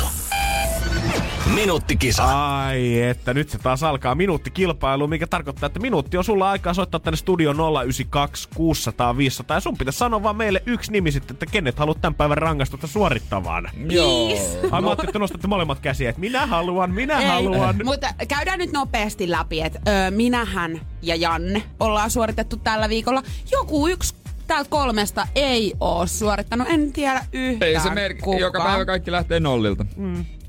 Minuuttikisa. Ai, että nyt se taas alkaa minuuttikilpailu, mikä tarkoittaa, että minuutti on sulla aikaa soittaa tänne studio 092 600 500. Ja sun pitäisi sanoa vaan meille yksi nimi sitten, että kenet haluat tämän päivän rangaistusta suorittamaan. Joo. Ai mä ajattelin, että nostatte molemmat käsiä, että minä haluan, minä Ei, haluan. Mutta käydään nyt nopeasti läpi, että ö, minähän ja Janne ollaan suoritettu tällä viikolla. Joku yksi täältä kolmesta ei oo suorittanut, en tiedä yhtään Ei se merkki. Joka päivä kaikki lähtee nollilta.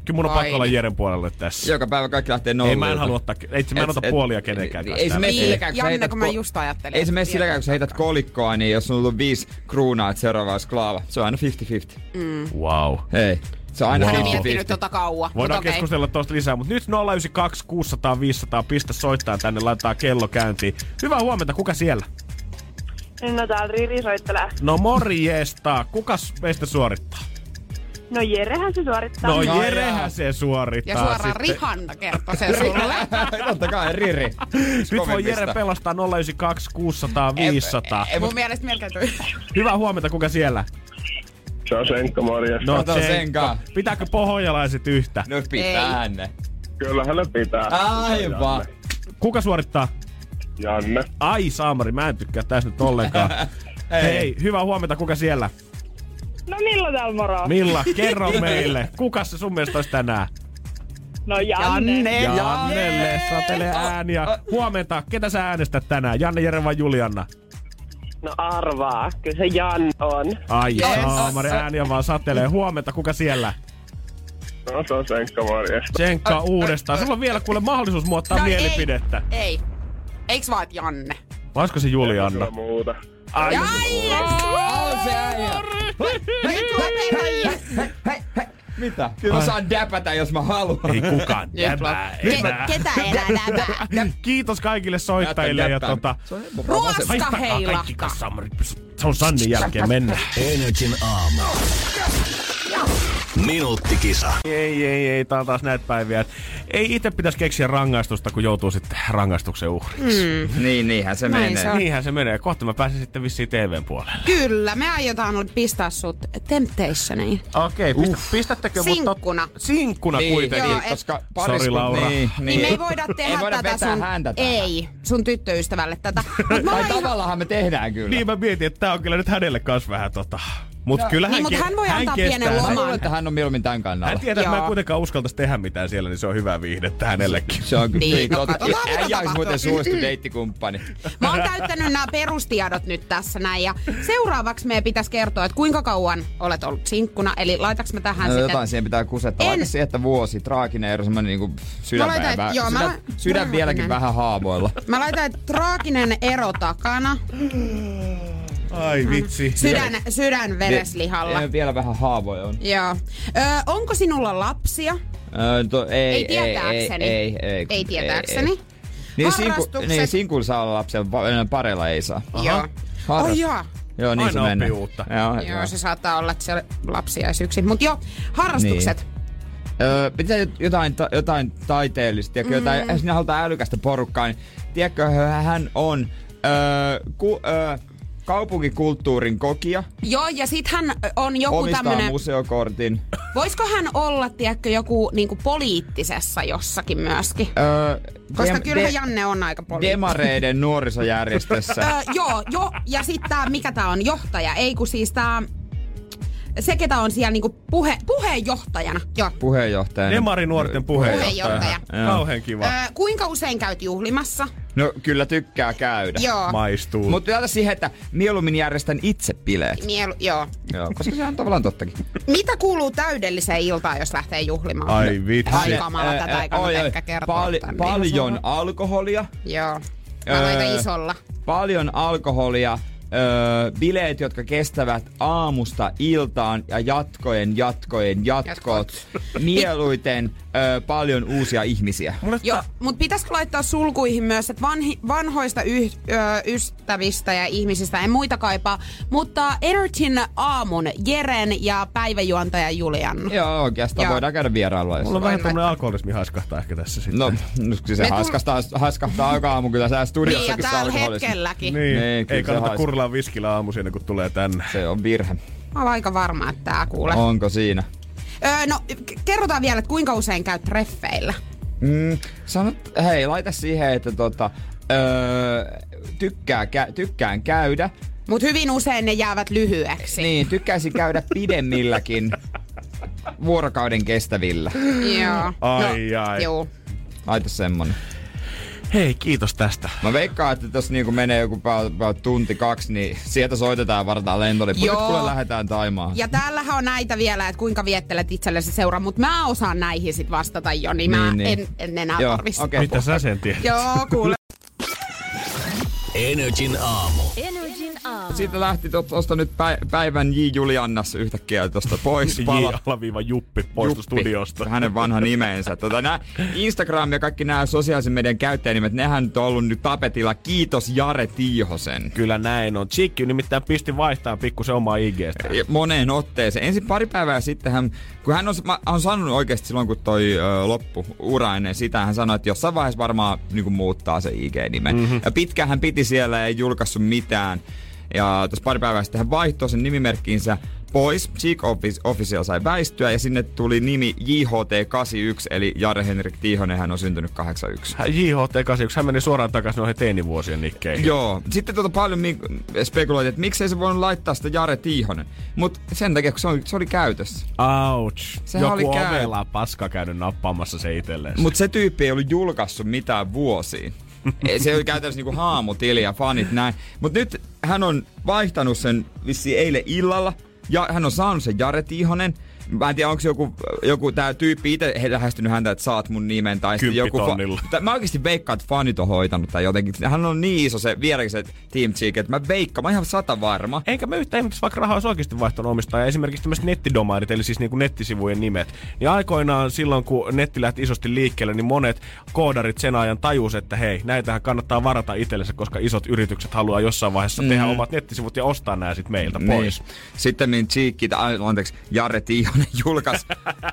Kyllä mun on pakko olla. Jeren puolelle tässä. Joka päivä kaikki lähtee Ei, nollilta. mä en halua ottaa, ei, mä en Et- ota et- puolia kenenkään ei- kanssa ei se mene Niin, silläkään, kun Janne, mä just ajattelin. Ei se mene silläkään, kun sä heität kolikkoa, niin jos on ollut viisi kruunaa, että seuraava olisi klaava. Se on aina 50-50. Wow. Ei. Se on aina Wow. Hän ei 50-50. miettinyt tota kauan. Voidaan okei. keskustella tuosta lisää, mutta nyt 092 600 500 pistä soittaa tänne, laittaa kello käyntiin. Hyvää huomenta, kuka siellä? No täällä Riri soittelee. No morjesta, kukas meistä suorittaa? No Jerehän se suorittaa. No No Jerehän jaa. se suorittaa Ja suoraan sitten. Rihanna kertoo sen sulle. Totta kai, Riri. Nyt voi Jere pelastaa 092 600 500. Mun mielestä melkein tuli. Hyvää huomenta, kuka siellä? Se on Senkka morjesta. No. Senka. Pitääkö pohjojalaiset yhtä? No pitää ne. Kyllähän ne pitää. Aivan. Kuka suorittaa? Janne. Ai Saamari, mä en tykkää tästä nyt ollenkaan. Hei, hyvää huomenta, kuka siellä? No Milla täällä moro? Milla, kerro meille, kuka se sun mielestä olisi tänään? No Janne. Janne. Jannelle satele ääniä. Huomenta, ketä sä äänestät tänään? Janne, Jere vai Julianna? No arvaa, kyllä se Jan on. Ai saamari, ääniä vaan satelee. Huomenta, kuka siellä? No se on Senkka morjesta. Tsenkkaa uudestaan. Sulla on vielä kuule mahdollisuus muuttaa No ei. mielipidettä. Ei. Eiks vaan Janne? Vai olisiko se Julianna? Kyllä muuta. Ai, Ai, On se äijä. Mitä? Kyllä mä saan däpätä, jos mä haluan. ei kukaan. Jäbää, Ke, ketä enää näpää? Kiitos kaikille soittajille ja tota... Ruoska kassamarit. Se on Sannin jälkeen mennä. Energin aamu. Minuuttikisa. Ei, ei, ei. Tää on taas näitä päiviä. Ei itse pitäisi keksiä rangaistusta, kun joutuu sitten rangaistuksen uhriksi. Mm. Niin, niinhän se Näin menee. se on. Niinhän se menee. Kohta mä pääsen sitten vissiin TVn puolelle. Kyllä, me aiotaan nyt pistää sut Temptationiin. Okei, okay, pistä, pistättekö mut... Sinkkuna. Sinkkuna Niin, kuitenkin. Joo, niin, et- koska Sori, Laura. Niin, Niin me ei voida tehdä ei voida tätä vetää sun... häntä tähän. Ei, sun tyttöystävälle tätä. Mut mä Tai ihan- tavallaan me tehdään kyllä. Niin mä mietin, että tää on kyllä nyt hänelle kans vähän tota... Mut kyllä Niin, hän, mut hän voi antaa kestää pienen. Mä loman. luulen, että hän on mieluummin tämän kannalla. Hän tietää, että mä en kuitenkaan uskaltaisi tehdä mitään siellä, niin se on hyvää viihdettä hänellekin. Se on kyllä Niin, niin, no totta. mitä Äijä olisi muuten suosittu deittikumppani. Mä oon täyttänyt nämä perustiedot nyt tässä näin. Ja seuraavaksi meidän pitäisi kertoa, että kuinka kauan olet ollut sinkkuna. Eli laitaks mä tähän No, sitten... jotain siihen pitää kusettaa. En- Laita siihen, että vuosi, traaginen ero, semmonen niinku sydän, laitan, joo, sydän, vieläkin vähän haavoilla. Mä laitan, että traaginen ero takana. Ai vitsi. Sydän, sydän vereslihalla. Vie- Vielä vähän haavoja on. Joo. Ö, onko sinulla lapsia? Öö, to, ei, Ei tietääkseni. Ei, ei, ei, Ei tietääkseni. Niin, sinku, niin saa olla lapsia, pa- pareilla ei saa. Joo. Harras- Oh, joo. Joo, niin Aina se menee. uutta. Joo, Joo, se saattaa olla, että se lapsia ei yksin. Mutta joo, harrastukset. Niin. Öö, pitää jotain, ta- jotain taiteellista, tiedätkö, jotain, mm. sinä halutaan älykästä porukkaa, niin tiedätkö, hän on öö, ku, öö, kaupunkikulttuurin kokija, Joo, ja sit hän on joku omistaa tämmönen... museokortin. Voisiko hän olla, tiedätkö, joku niinku poliittisessa jossakin myöskin? Öö, Koska dem- kyllähän de- Janne on aika poliittinen. Demareiden nuorisojärjestössä. Öö, joo, jo, ja sitten tää, mikä tää on, johtaja, ei kun siis tää, se ketä on siellä niinku puhe, puheenjohtajana. Joo. Puheenjohtajana. Demari nuorten puheenjohtaja. Puheenjohtaja. Kauhean kiva. Öö, kuinka usein käyt juhlimassa? No kyllä tykkää käydä. Joo. Maistuu. Mutta täältä siihen, että mieluummin järjestän itse bileet. Mielu, joo. Joo, koska se on tavallaan tottakin. Mitä kuuluu täydelliseen iltaan, jos lähtee juhlimaan? Ai vitsi. Ai kamala, tätä ei kannata kertoa pal- paljon alkoholia. Joo. Mä Öö, isolla. Paljon alkoholia. Öö, bileet, jotka kestävät aamusta iltaan ja jatkojen, jatkojen, jatkot. Mieluiten öö, paljon uusia ihmisiä. Joo, mutta pitäisikö laittaa sulkuihin myös, että vanhi, vanhoista yh, ö, ystävistä ja ihmisistä en muita kaipaa, mutta Energyn aamun Jeren ja päiväjuontaja Julian. Joo, oikeastaan Joo. voidaan käydä vierailua. Mulla on vähän Voin tämmönen alkoholismi haiskahtaa ehkä tässä sitten. No, no se Me tull- haiskahtaa, haiskahtaa aika aamu kyllä tää Niin, ja täällä hetkelläkin. Niin, Niin, ei kannata hais- kurlaa viskillä aamuisin kuin tulee tänne. Se on virhe. Mä olen aika varma, että tää kuulee. Onko siinä? Öö, no, k- kerrotaan vielä, että kuinka usein käyt treffeillä. Mm, sanot, hei, laita siihen, että tota, öö, tykkää, kä- tykkään käydä. Mutta hyvin usein ne jäävät lyhyeksi. Niin, tykkäisin käydä pidemmilläkin vuorokauden kestävillä. Joo. Ai, no, ai. Joo. Laita semmonen. Hei, kiitos tästä. Mä veikkaan, että jos niinku menee joku about, about tunti kaksi, niin sieltä soitetaan vartaan lentolippu. Nyt Joo. kuule lähdetään Taimaan. Ja täällähän on näitä vielä, että kuinka viettelet itsellesi seuraa, mutta mä osaan näihin sit vastata jo, niin, mä Niin, niin. En, en enää Joo, tarvitse. okei. Mitä sä sen tiedät? Joo, kuule. Energin aamu. Energin aamu. Siitä lähti tuosta nyt pä- päivän J. Juliannas yhtäkkiä tuosta pois. J. Pala. alaviiva Juppi studiosta. Hänen vanha nimensä. Tota, nää Instagram ja kaikki nämä sosiaalisen median käyttäjänimet, nehän nyt on ollut nyt tapetilla. Kiitos Jare Tiihosen. Kyllä näin on. Chicky nimittäin pisti vaihtaa pikkusen omaa IGstä. Ja Moneen otteeseen. Ensin pari päivää sitten hän, kun hän on, mä, on sanonut oikeasti silloin, kun toi ö, loppu ura ennen sitä, hän sanoi, että jossain vaiheessa varmaan niin muuttaa se IG-nimen. Mm-hmm. Ja pitkään hän piti siellä, ei julkaissut mitään. Ja tuossa pari päivää sitten hän vaihtoi sen nimimerkkinsä pois. Cheek Office, Official sai väistyä ja sinne tuli nimi JHT81, eli Jare Henrik Tiihonen, hän on syntynyt 81. Hän JHT81, hän meni suoraan takaisin noihin teinivuosien nikkeihin. Joo. Sitten tuota paljon spekuloitiin, että miksei se voinut laittaa sitä Jare Tiihonen. Mutta sen takia, kun se oli, se oli käytössä. Ouch. Sehän Joku oli käy- ovela paska käynyt nappaamassa se itselleen. Mutta se tyyppi ei ollut julkaissut mitään vuosiin. Se oli käytännössä niinku haamutili ja fanit näin. Mutta nyt hän on vaihtanut sen vissiin eilen illalla. Ja hän on saanut sen Jare Tiihonen. Mä en tiedä, onko joku, joku tää tyyppi itse lähestynyt häntä, että saat mun nimen. Tai sitten joku. Fa- mä oikeasti veikkaan, että fanit on hoitanut tai jotenkin. Hän on niin iso se vierekset Team Cheek, että mä veikkaan, mä oon ihan sata varma. Eikä me yhtään ihmettä, vaikka rahaa olisi oikeasti vaihtanut omistajaa. Esimerkiksi tämmöiset nettidomairit, eli siis niinku nettisivujen nimet. Niin aikoinaan silloin, kun netti lähti isosti liikkeelle, niin monet koodarit sen ajan tajus, että hei, näitähän kannattaa varata itsellensä, koska isot yritykset haluaa jossain vaiheessa mm. tehdä omat nettisivut ja ostaa nämä sitten meiltä pois. Niin. Sitten Cheekki, tai anteeksi, Jare Tiihonen julkaisi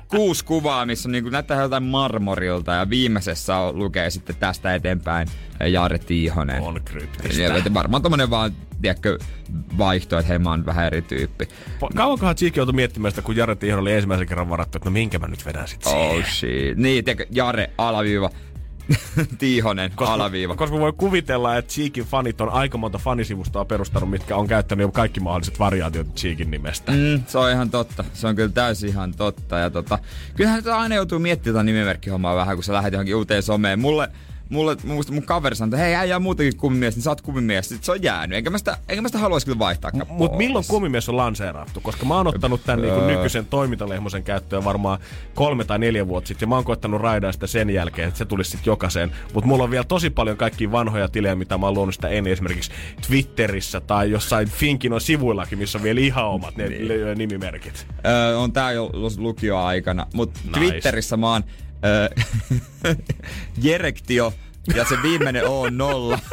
kuusi kuvaa, missä on niin kuin, näyttää jotain marmorilta ja viimeisessä on, lukee sitten tästä eteenpäin Jare Tiihonen. On kryptistä. Ja varmaan tommonen vaan, tiedätkö, vaihto, että hei mä oon vähän eri tyyppi. Kauankohan Cheeky joutui miettimään sitä, kun Jare Tiihonen oli ensimmäisen kerran varattu, että no minkä mä nyt vedän sit siihen. Oh shit. Niin, tiedätkö, Jare, alaviiva, Tiihonen, alaviiva. Koska voi kuvitella, että Cheekin fanit on aika monta fanisivustoa perustanut, mitkä on käyttänyt jo kaikki mahdolliset variaatiot Cheekin nimestä. Mm, se on ihan totta. Se on kyllä täysin ihan totta. Ja tota, kyllähän aina joutuu miettimään tätä nimimerkkihommaa vähän, kun sä lähdet johonkin uuteen someen. Mulle, mulle muista mun kaveri sanoi, että hei äijä muutakin kumimies, niin sä oot kumimies. Sitten se on jäänyt. Enkä mä sitä, enkä mä sitä haluaisi kyllä vaihtaa. Mutta milloin kumimies on lanseerattu? Koska mä oon ottanut tämän niinku nykyisen toimintalehmosen käyttöön varmaan kolme tai neljä vuotta sitten. Ja mä oon koettanut raidaa sitä sen jälkeen, että se tulisi sitten jokaiseen. Mutta mulla on vielä tosi paljon kaikkia vanhoja tilejä, mitä mä oon luonut sitä ennen. Esimerkiksi Twitterissä tai jossain Finkinon sivuillakin, missä on vielä ihan omat ne niin. nimimerkit. Öö, on tää jo lukioaikana. Mutta Nice. Twitterissä mä oon öö, Jerektio ja se viimeinen O on nolla.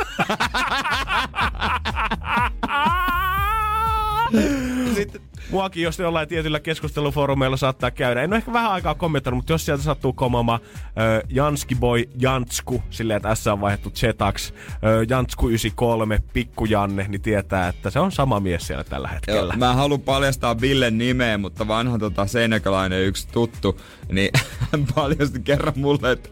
Sitten muakin, jos jollain tietyllä keskustelufoorumeilla saattaa käydä. En ole ehkä vähän aikaa kommentoinut, mutta jos sieltä sattuu komaamaan äh, Janski Boy Jansku, silleen, että S on vaihdettu Zetax, äh, Jansku 93, Pikku Janne, niin tietää, että se on sama mies siellä tällä hetkellä. Joo, mä en halua paljastaa Villen nimeä, mutta vanha tota, seinäkäläinen yksi tuttu, niin hän paljasti kerran mulle, että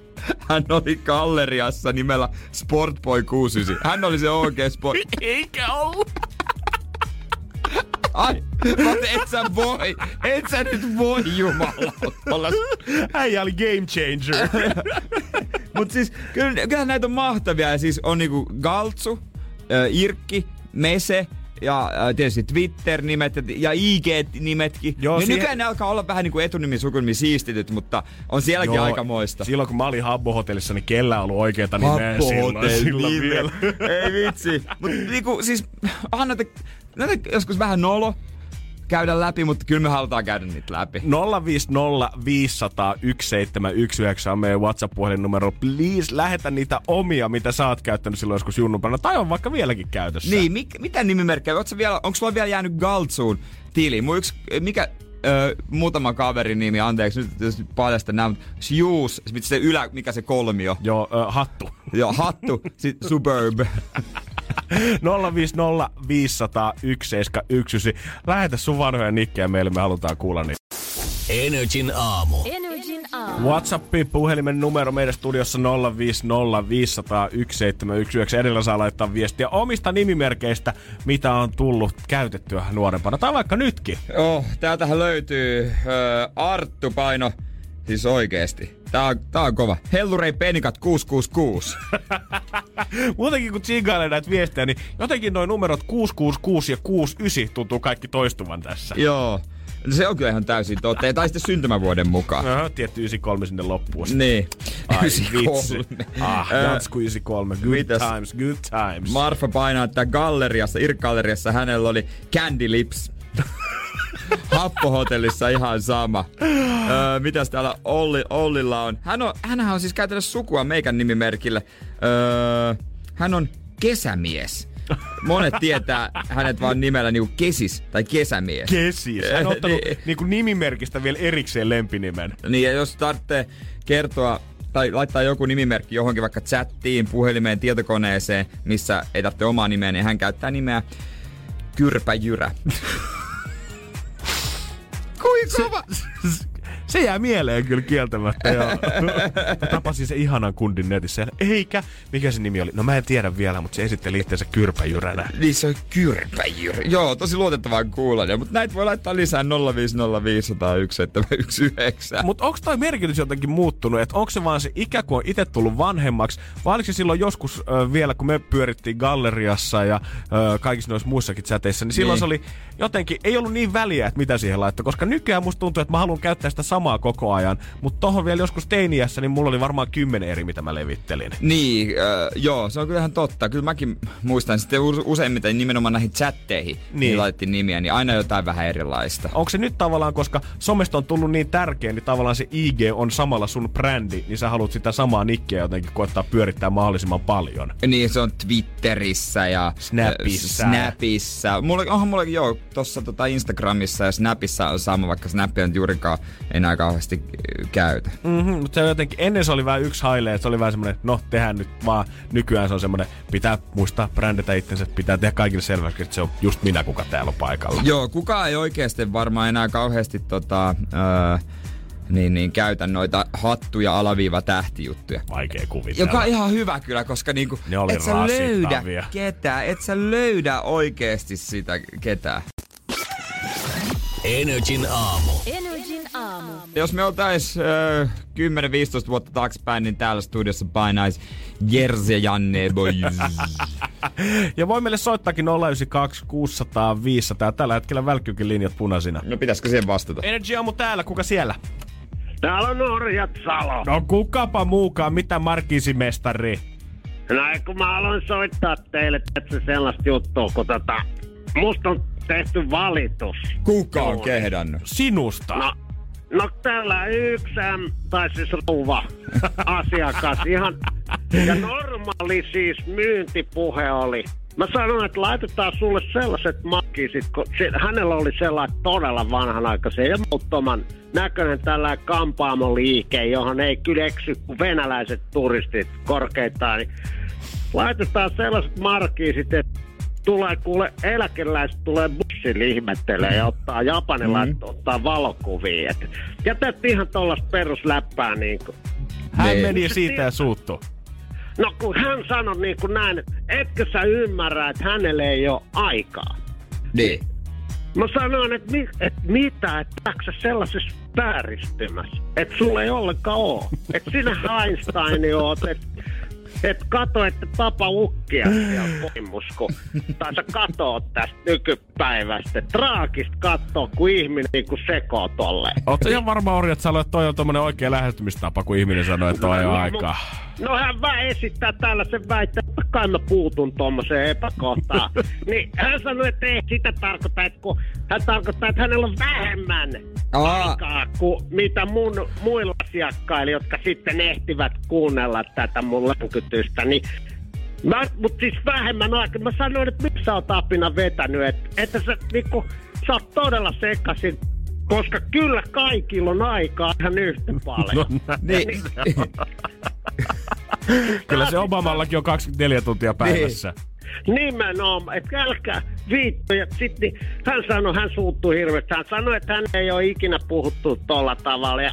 hän oli galleriassa nimellä Sportboy 69. Hän oli se oikea sport... Eikä ollut. Ai, mutta et sä voi, et sä nyt voi jumala. Äijä oli game changer. Mut siis, kyllä, kyllä näitä on mahtavia. Ja siis on niinku Galtsu, äh, Irkki, Mese, ja tietysti Twitter-nimet ja, IG-nimetkin. Joo, Joo, niin siihen- Nykyään ne alkaa olla vähän niinku etunimi sukunimi siistityt, mutta on sielläkin Joo, aika moista. Silloin kun mä olin Habbo-hotellissa, niin kellä on ollut oikeeta nimeä silloin, silloin vielä. Ei vitsi. Mutta niinku siis, onhan näitä, näitä joskus vähän nolo käydä läpi, mutta kyllä me halutaan käydä niitä läpi. 050 500 1719 on meidän WhatsApp-puhelinnumero. Please, lähetä niitä omia, mitä sä oot käyttänyt silloin joskus junnupana. Tai on vaikka vieläkin käytössä. Niin, mik, mitä nimimerkkejä? Onko sulla vielä jäänyt Galtsuun tili? Mun yksi, mikä, ö, muutama kaverin nimi, anteeksi, nyt jos paljasta nämä, Shoes, mitä se ylä, mikä se kolmio? Joo, ö, hattu. Joo, hattu, sit Suburb. 050 500 1719. Lähetä sun vanhoja nikkejä meille, me halutaan kuulla niitä. Energin aamu. Energin aamu. WhatsApp, puhelimen numero meidän studiossa 050 500 1719. Edellä saa laittaa viestiä omista nimimerkeistä, mitä on tullut käytettyä nuorempana. Tai vaikka nytkin. Oh, täältähän löytyy ö, Arttu Paino, siis oikeesti. Tää on, tää on kova. Hellurei Penikat 666. Muutenkin kun tsingailee näitä viestejä, niin jotenkin noin numerot 666 ja 69 tuntuu kaikki toistuvan tässä. Joo. No se on kyllä ihan täysin totta. Ja Tai sitten syntymävuoden mukaan. Aha, tietty 93 sinne loppuun. Niin. Ai 93. vitsi. Ah, Ö, Jansku 93. Good mitäs? times, good times. Marfa painaa, että galleriassa, Irk-galleriassa hänellä oli Candy Lips. Happohotellissa ihan sama. Öö, mitäs täällä Olli, Ollilla on? Hän on? Hänhän on siis käytännössä sukua meikän nimimerkille. Öö, hän on kesämies. Monet tietää hänet vaan nimellä niinku kesis tai kesämies. Kesis. Hän on ottanut Niin. niinku nimimerkistä vielä erikseen lempinimen. Niin ja jos tarvitsee kertoa tai laittaa joku nimimerkki johonkin vaikka chattiin, puhelimeen, tietokoneeseen, missä ei tarvitse omaa nimeä, niin hän käyttää nimeä Kyrpä Jyrä. Kui kova? Se jää mieleen kyllä kieltämättä. Joo. Mä tapasin se ihanan kundin netissä. Eikä, mikä se nimi oli? No mä en tiedä vielä, mutta se esitteli itseensä kyrpäjyränä. Niin se on kyrpäjyr. Joo, tosi luotettavaa kuulla. Mutta näitä voi laittaa lisää 050501719. Mutta onko toi merkitys jotenkin muuttunut? Että onko se vaan se ikä, kun on itse tullut vanhemmaksi? Vai oliko se silloin joskus ö, vielä, kun me pyörittiin galleriassa ja ö, kaikissa noissa muissakin chateissa, niin silloin Niin. se oli jotenkin, ei ollut niin väliä, että mitä siihen laittoi. Koska nykyään musta tuntuu, että mä haluan käyttää sitä samaa koko ajan. Mutta tohon vielä joskus teiniässä, niin mulla oli varmaan kymmenen eri, mitä mä levittelin. Niin, äh, joo, se on kyllä ihan totta. Kyllä mäkin muistan sitten use- useimmiten nimenomaan näihin chatteihin, niin, niin laitettiin nimiä, niin aina jotain vähän erilaista. Onko se nyt tavallaan, koska somesta on tullut niin tärkeä, niin tavallaan se IG on samalla sun brändi, niin sä haluat sitä samaa nikkiä jotenkin koettaa pyörittää mahdollisimman paljon. Niin, se on Twitterissä ja Snapissa. äh, Snapissa. Mulla, onhan mulla joo, tossa tota Instagramissa ja Snapissa on sama, vaikka Snappi on juurikaan enää kauheasti käytä. Mm-hmm, mutta se on jotenkin, ennen se oli vähän yksi haile, että se oli vähän semmoinen, no tehdään nyt vaan. Nykyään se on semmoinen, pitää muistaa bränditä itsensä, pitää tehdä kaikille selväksi, että se on just minä, kuka täällä on paikalla. Joo, kukaan ei oikeasti varmaan enää kauheasti tota, öö, niin, niin, käytä noita hattuja alaviiva tähtijuttuja. Vaikea kuvitella. Joka on ihan hyvä kyllä, koska niinku, Ne oli et sä löydä rasittavia. ketään, et sä löydä oikeesti sitä ketään. Energin aamu. Energin aamu. Jos me oltais öö, 10-15 vuotta taaksepäin, niin täällä studiossa painais Jerzy ja Janne boys. Ja voi meille soittaakin 092 600 500. Tällä hetkellä välkkykin linjat punaisina. No pitäisikö siihen vastata? Energy aamu täällä, kuka siellä? Täällä on Norjat Salo. No kukapa muukaan, mitä markiisimestari? No ei, kun mä aloin soittaa teille, että se sellaista juttua, kun tota, musta on tehty valitus. Kuka on Joo. kehdannut? Sinusta. No, no täällä yksi, tai siis rouva asiakas, ihan, ja normaali siis myyntipuhe oli. Mä sanoin, että laitetaan sulle sellaiset makkisit, kun se, hänellä oli sellainen todella vanhanaikaisen ja muuttoman näköinen tällä kampaamoliike, johon ei kyllä eksy kuin venäläiset turistit korkeintaan. Niin laitetaan sellaiset markkisit, että tulee kuule, eläkeläiset tulee bussille ihmettelee ja ottaa japanilaiset mm. ottaa valokuvia. Et jätettiin ihan tuollaista perusläppää niin kuin. Hän Niin. meni siitä ja suuttu. No kun hän sanoi niin kuin näin, että etkö sä ymmärrä, että hänelle ei ole aikaa. Niin. Mä sanoin, että, mi, että mitä, että sä sellaisessa vääristymässä, että sulla ei ollenkaan oo. Että sinä Einstein oot, että et kato, että tapa ukkia. Siellä poimus, kun, tai sä katoot tästä nykypäivästä. Traagista katsoa, kun ihminen niin sekoo tolleen. Ootko ihan varma Orja, että sä olet toi on tommonen oikea lähestymistapa, kun ihminen sanoo, että on jo No, aikaa. mu- No hän vähän esittää tällaisen väitteen, että kai mä puutun tuommoiseen epäkohtaan. niin hän sanoi, että ei sitä tarkoita, että kun hän tarkoittaa, että hänellä on vähemmän Aa. aikaa kuin mitä mun muilla asiakkailla, jotka sitten ehtivät kuunnella tätä mun länkytystä. Niin Mä, mut siis vähemmän aikaa. Mä sanoin, että miksi sä oot apina vetänyt, että, että sä, niinku, sä oot todella sekasin, koska kyllä kaikilla on aikaa ihan yhtä paljon. No, Niin. Kyllä se Obamallakin on 24 tuntia päivässä. Nimenomaan, että älkää viitto. Ja sit, niin, hän sanoi, hän suuttui hirveästi. Hän sanoi, että hän ei ole ikinä puhuttu tolla tavalla. Ja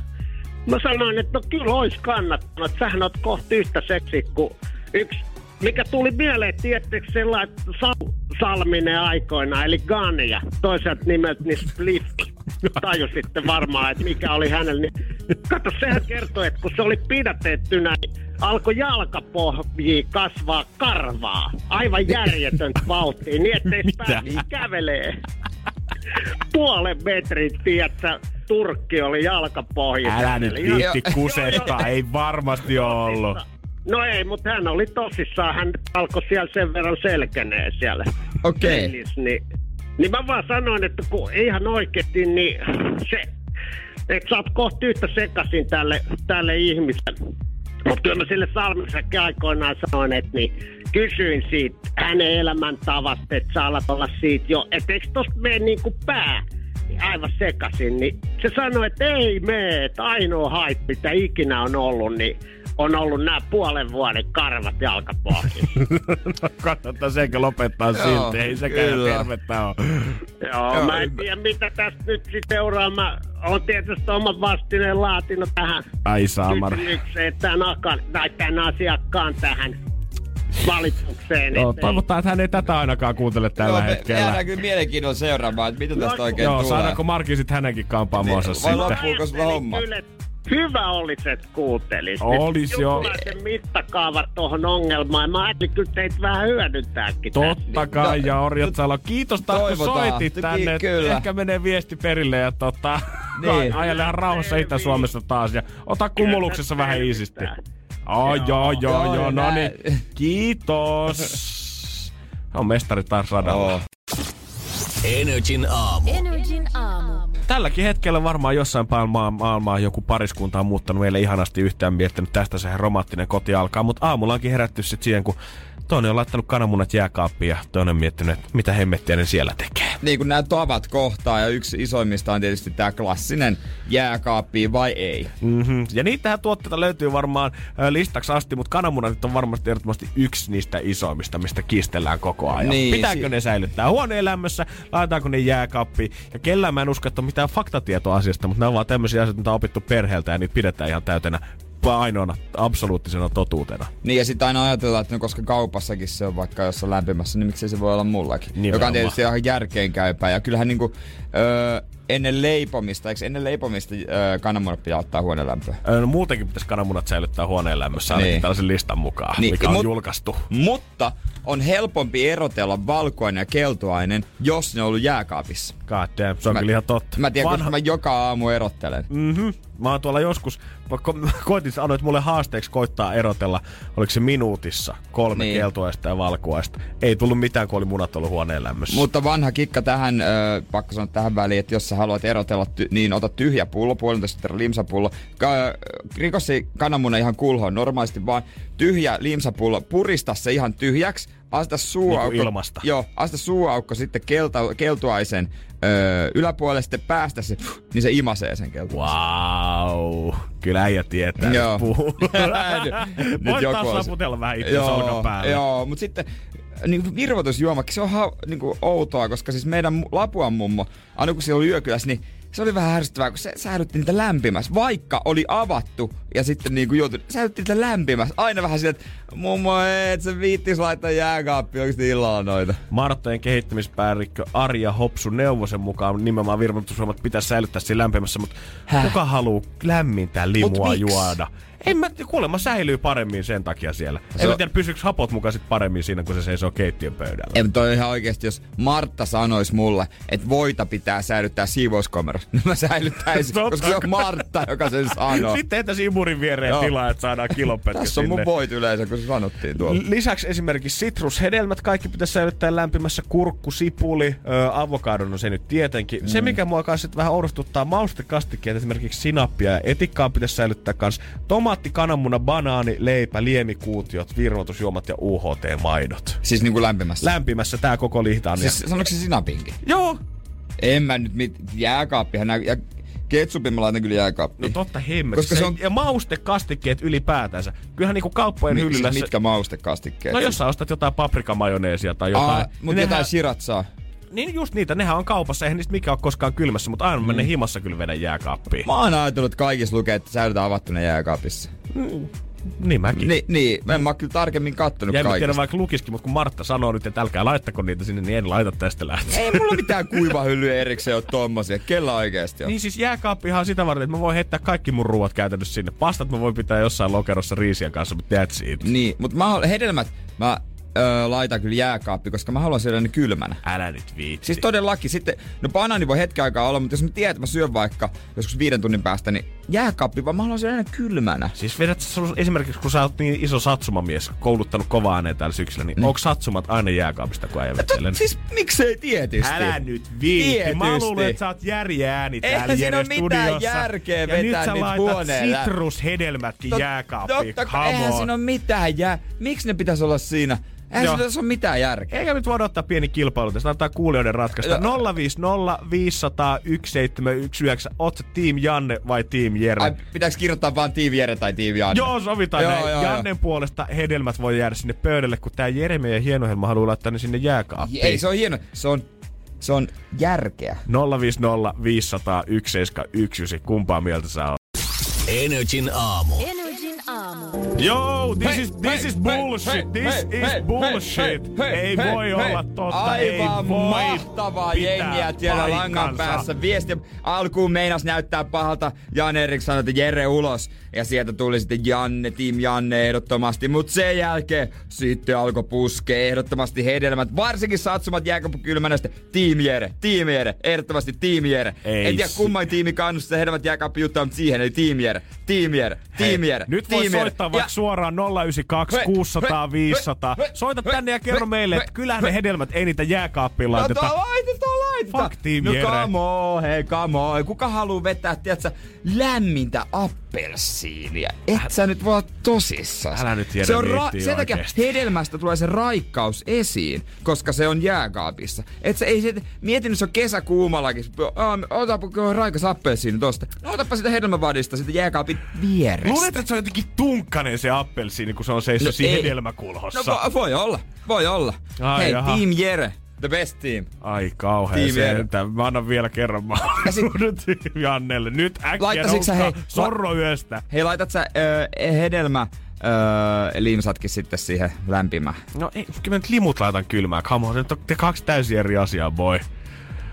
mä sanoin, että no kyllä olisi kannattanut. Sähän oot kohta yhtä seksi kuin yksi, mikä tuli mieleen, tiettekö sellainen Sal- Salminen aikoina, eli Gania. Toiselta nimeltä niin Spliff. Tajusitte varmaan, että mikä oli hänellä. Niin, kato, sehän kertoi, että kun se oli pidätettynä, niin alkoi jalkapohjiin kasvaa karvaa. Aivan järjetön vauhtia, niin ettei pääsi kävelee. Puolen metrin, tiedätkö, turkki oli jalkapohjissa. Älä nyt viitti joo. ei varmasti ole ollut. No ei, mutta hän oli tosissaan. Hän alkoi siellä sen verran selkenee siellä. Okei. peilissä, Niin, niin mä vaan sanoin, että kun ihan oikeasti, niin se, että sä oot kohta yhtä sekasin tälle, tälle ihmiselle. Mutta kyllä mä sille Salmisekin aikoinaan sanoin, että niin, kysyin siitä hänen elämäntavasta, että saa olla siitä jo, että eikö tosta mene niinku pää aivan sekasin, niin se sanoi, että ei mene, että ainoa haippi, mitä ikinä on ollut, niin on ollut nämä puolen vuoden karvat jalkapohjissa. no kannattaa sekä lopettaa Joo, silti, ei sekään kyllä. tervettä ole. Joo, Joo, mä en tiedä mitä tästä nyt sitten seuraa. Mä oon tietysti omat vastineen laatinut tähän Ai saamari. kysymykseen tämän, akan, tai tämän asiakkaan tähän valitukseen. Joo, että ei- toivotaan, että hän ei tätä ainakaan kuuntele tällä Joo, me hetkellä. jäädään kyllä mielenkiinnolla seuraamaan, että mitä tästä Joo, oikein Joo, tulee. saadaanko Marki sitten hänenkin kampaamoonsa Niin, sitten? vai loppuuko sulla homma? Kyllä, että hyvä olisi, että kuuntelisit. Olis joo. Mittakaavat tuohon ongelmaan. Mä ajattelin kyllä teitä vähän hyödyntääkin tässä. Totta kai, No, ja Orjat Salo. Kiitos taas, kun soitit tänne. kyllä. Ehkä menee viesti perille ja tota, Niin. ajellaan rauhassa Itä-Suomessa taas. Ja ota kumuluksessa vähän iisisti. Oh, joo, joo, Joo, no niin. Kiitos. On mestari taas radalla. Energin aamu. Energin aamu. Tälläkin hetkellä varmaan jossain päin maa- maailmaa joku pariskunta on muuttanut meille ihanasti yhtään miettinyt tästä se romanttinen koti alkaa. Mutta aamulla onkin herätty sitten siihen, kun toinen on laittanut kananmunat jääkaappiin ja toinen on miettinyt, että mitä hemmettiä ne siellä tekee. Niin kun nämä tavat kohtaa ja yksi isoimmista on tietysti tämä klassinen jääkaappi vai ei. Mm-hmm. Ja niitähän tuotteita löytyy varmaan listaksi asti, mutta kananmunat on varmasti ehdottomasti yksi niistä isoimmista, mistä kiistellään koko ajan. Niin, Pitääkö si- ne säilyttää huoneen lämmössä, laitetaanko ne jääkaappiin? Ja kellään mä en usko, että on mitään faktatietoa asiasta, mutta nämä on vaan tämmöisiä asioita, mitä on opittu perheeltä ja niitä pidetään ihan täytenä ainoana absoluuttisena totuutena. Niin ja sitten aina ajatellaan, että no koska kaupassakin se on vaikka jossain lämpimässä, niin miksei se voi olla mullakin. Nimenomaan. Joka on tietysti ihan järkeenkäypää. Ja kyllähän niinku, öö, ennen leipomista, eikö ennen leipomista öö, kananmunat pitää ottaa huoneen lämpöä? No, muutenkin pitäisi kananmunat säilyttää huoneen lämmössä, ainakin Niin. tällaisen listan mukaan, Niin, mikä on mut- julkaistu. Mutta on helpompi erotella valkoinen ja keltuainen, jos ne on ollut jääkaapissa. God damn, se on Mä- kyllä ihan totta. Mä tiedän, Vanha- mä joka aamu erottelen. Mhm. Mä oon tuolla joskus, mä ko- koitin sanoa, että mulle haasteeksi koittaa erotella, oliko se minuutissa kolme Niin. keltuaista ja valkuaista. Ei tullut mitään, kun oli munat ollut huoneen lämmössä. Mutta vanha kikka tähän, ö, pakko sanoa tähän väliin, että jos sä haluat erotella, ty- niin ota tyhjä pullo, puolentoista litran limsapullo. Ka- rikossi kananmuna ihan kulhoon normaalisti, vaan tyhjä limsapullo, purista se ihan tyhjäksi, asta suuaukko. Niinku ilmasta. Joo, asta suuaukko sitten kelta, keltuaisen ö, yläpuolelle, sitten päästä se, niin se imasee sen keltuaisen. Wow. Kyllä äijä tietää, Joo. Joo. puhuu. Nyt Voit joku taas saputella vähän itse olkan päälle. Joo, mutta sitten niin virvoitusjuomakin, se on ha, niin kuin outoa, koska siis meidän Lapuan mummo, aina kun siellä oli yökylässä, niin se oli vähän härsyttävää, kun se säilytti niitä lämpimässä, vaikka oli avattu ja sitten niin kuin joutui, säilytti niitä lämpimässä. Aina vähän sillä, että mummo, et sä viittis laittaa jääkaappi oikeasti illalla noita. Marttojen kehittämispäällikkö Arja Hopsu Neuvosen mukaan nimenomaan virvoitusjuomat pitäisi säilyttää siinä lämpimässä, mutta Häh? kuka haluaa lämmintä limua juoda? En mä, kuulemma säilyy paremmin sen takia siellä. Se en mä tiedä, pysyykö hapot mukaan sit paremmin siinä, kun se seisoo keittiön pöydällä. Mutta toi ihan oikeesti, jos Martta sanois mulle, että voita pitää säilyttää siivouskomerossa, niin mä säilyttäisin, Totta koska se on. Martta, joka sen sanoo. Sitten entä imurin viereen Joo. tilaa, että saadaan kilonpätkä Tässä on sinne. mun voit yleensä, kun se sanottiin tuolla. Lisäksi esimerkiksi sitrushedelmät kaikki pitäisi säilyttää lämpimässä. Kurkku, sipuli, ö, avokadon on se nyt tietenkin. Mm. Se, mikä mua kanssa sit vähän oudostuttaa, maustekastikkeet, esimerkiksi sinappia ja etikkaa pitäisi säilyttää kans. Tomaatti, kananmuna, banaani, leipä, liemikuutiot, virvoitusjuomat ja UHT-maidot. Siis niinku lämpimässä. Lämpimässä tää koko lihtaania. Siis sanoiko se sinapinkin? Joo, En mä nyt mit, jääkaappihan nää, ja ketsupin mä laitan kyllä jääkaappiin. no totta hemmet. Koska se on- Ja maustekastikkeet ylipäätänsä. Kyllähän niinku kauppojen Mi- hyllyllä... siis mitkä maustekastikkeet? No jos sä ostat jotain paprikamajoneesia tai jotain. Aa, mut niin jotain nehän- shiratsaa. Niin just niitä, nehän on kaupassa, eihän niistä mikään ole koskaan kylmässä, mutta aina mm. himassa kyllä vedä jääkaappiin. Mä oon ajatellut, että kaikissa lukee, että säilytään avattuna jääkaapissa. Niin mäkin. Ni, niin, mä en mä kyllä tarkemmin kattonut ja mä tiedä kaikista. vaikka lukiskin, mutta kun Martta sanoo nyt, että älkää laittako niitä sinne, niin en laita tästä lähtien. Ei mulla mitään kuivahyllyä erikseen ole tommosia. Kella oikeesti on? Niin siis jääkaappihan on sitä varten, että mä voin heittää kaikki mun ruuat käytännössä sinne. Pastat mä voin pitää jossain lokerossa riisiä kanssa, mutta that's it. Niin, mutta mä, hedelmät mä öö, laitan kyllä jääkaappi, koska mä haluan syödä ne kylmänä. Älä nyt viitsi. Siis todellakin. Sitten, no banaani voi hetken aikaa olla, mutta jos mä tiedän, että mä syön vaikka joskus viiden tunnin päästä, niin jääkaappi, vaan mä haluan syödä ne kylmänä. Siis vedät esimerkiksi, kun sä oot niin iso satsumamies, kouluttanut kovaa ääneen täällä syksyllä, niin, niin. onko satsumat aina jääkaapista, kun äijä vetelee? Siis miksei tietysti? Älä nyt viitti. Mä Tietysti. luulen, että sä oot järjä ääni Eihän täällä siinä oo mitään järkeä ja vetää nyt sä laitat sitrushedelmätkin Tot- jääkaappiin. Totta eihän on. siinä ole mitään jää. Miksi ne pitäisi olla siinä? Eihän Joo. se tässä ole mitään järkeä. Eikä nyt voida ottaa pieni kilpailu tästä, antaa kuulijoiden ratkaista. 050 500 1719. Oot Team Janne vai Team Jere? Ai, pitääkö kirjoittaa vaan Tiivi Jere tai Tiivi Janne? Joo, sovitaan Joo, näin. joo, joo. Jannen puolesta hedelmät voi jäädä sinne pöydälle, kun tää Jere meidän hienohelma haluaa laittaa ne sinne jääkaappiin. Ei, se on hieno. Se on, se on järkeä. 050 500 1719. Kumpaa mieltä sä oot? Energin aamu. Energin aamu. Yo, this Hei, is, this hei, is bullshit. hei, this hei, is hei, bullshit. hei, hei, ei hei, voi hei. olla totta. Aivan ei voi mahtavaa jengiä siellä langan päässä. Viesti alkuun meinas näyttää pahalta. Jan Erik sanoi, että Jere ulos. Ja sieltä tuli sitten Janne, Team Janne ehdottomasti. Mutta sen jälkeen sitten alkoi puskea ehdottomasti hedelmät. Varsinkin satsumat jääkappikylmänästä. Team Jere, Team Jere, ehdottomasti Team Jere. Ei en tiedä kumman tiimi kannustaa hedelmät jääkappijuttua, mutta siihen eli Team Jere, Team Jere, Nyt voi Team Jere. soittaa vaikka Ja- suoraan 092 Hei, 600 hei, 500. hei, Soita tänne ja kerro meille, että kyllähän ne hedelmät ei niitä jääkaappiin laiteta. No laitetaan, laitetaan. Fuck Team no come on, hei come on. Kuka haluu vetää, tiedätkö, lämmintä appelsiinia? Et sä nyt olla tosissaan. Älä nyt, Jere, se on viittii Sen takia hedelmästä tulee se raikkaus esiin, koska se on jääkaapissa. Et sä ei se, mietin, se on kesäkuumallakin. Otapa raikas appelsiini tosta. No otapa sitä hedelmävadista, sitä jääkaapin vierestä. Luulet, että se on jotenkin tunkkanen se appelsiini, kun se on seissyt No siinä hedelmäkulhossa. No vo, voi olla, voi olla. Ai Hei, jaha. Team Jere, the best team. Ai kauhea sentään. Mä annan vielä kerran mahdollisuuden Jannelle. Nyt äkkiä noustaa hei, sorro yöstä. Hei, laitat sä ö, hedelmä öö, limsatkin sitten siihen lämpimään. No ei, kyllä mä nyt limut laitan kylmään. Come on, nyt on te kaksi täysin eri asiaa, boy.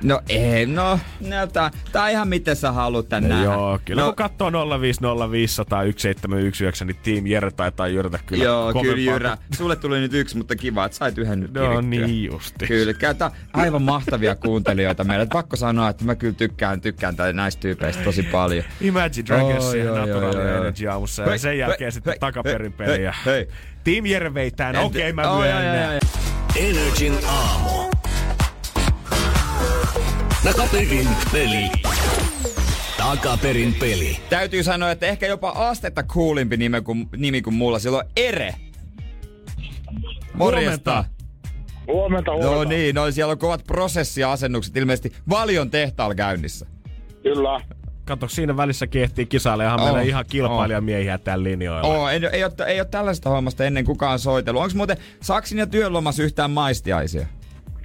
No ei, no, no tää, tää on ihan miten sä haluat tän nähdä. Joo, kyllä no, kun katsoo 05050 1719, niin Team Jere taitaa jyrtä kyllä Joo, kyllä Jyrä. Sulle tuli nyt yksi, mutta kiva, että sait yhden nyt No kirittyä. niin justi. Kyllä, käytä aivan mahtavia kuuntelijoita meille. Et Pakko sanoa, että mä kyllä tykkään, tykkään tää näistä tyypeistä tosi paljon. Imagine Dragons Oi, ja Natural oi. Energy aamussa ja Hei, sen jälkeen hei, sitten hei, takaperin hei, peliä. hei, hei. Team Jere En- okei mä Oh, joo, joo, myönnän. joo. Energin aamu. Takaperin peli. Takaperin peli. Täytyy sanoa, että ehkä jopa astetta coolimpi nimi kuin, nimi kuin mulla. Sillä on Ere. Morjesta. Huomenta. Huomenta. No niin, no siellä on kovat prosessiasennukset ilmeisesti Valion tehtaalla käynnissä. Kyllä. Kato, siinä välissä kiehtii kisailehan Oh, meillä ihan kilpailijamiehiä tällä linjoilla. Oo, ei, ei, ole, ei ole tällaista hommasta ennen kukaan soitellut. Onko muuten Saksin ja työnlomassa yhtään maistiaisia?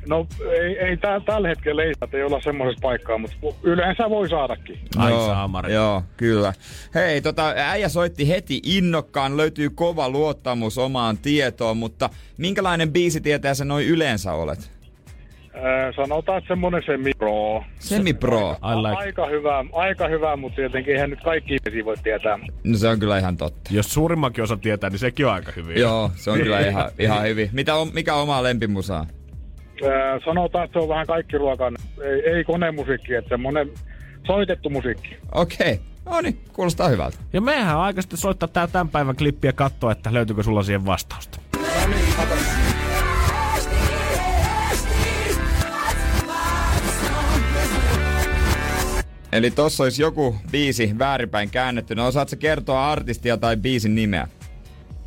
No ei, ei tä, tällä hetkellä ei, että ei olla semmoisessa paikkaa, mutta yleensä voi saadakin. Ai joo, saamari. Joo, kyllä. Hei, tota, äijä soitti heti innokkaan, löytyy kova luottamus omaan tietoon, mutta minkälainen biisitietäjä sä noin yleensä olet? Äh, sanotaan, että semmoinen semi-pro. Semi-pro. I like. Aika hyvä, aika hyvä, mutta tietenkin eihän nyt kaikki ihmisiä voi tietää. No se on kyllä ihan totta. Jos suurimmankin osa tietää, niin sekin on aika hyvin. Joo, se on kyllä ihan, ihan hyvin. Mitä on, mikä on oma lempimusaa? Äh, sanotaan, että se on vähän kaikki ruokan, ei, ei konemusiikki, että semmoinen soitettu musiikki. Okei. No niin, kuulostaa hyvältä. Ja mehän on aika sitten soittaa tää tämän päivän klippi ja katsoa, että löytyykö sulla siihen vastausta. Eli tossa olisi joku biisi väärinpäin käännetty. No osaatko kertoa artistia tai biisin nimeä?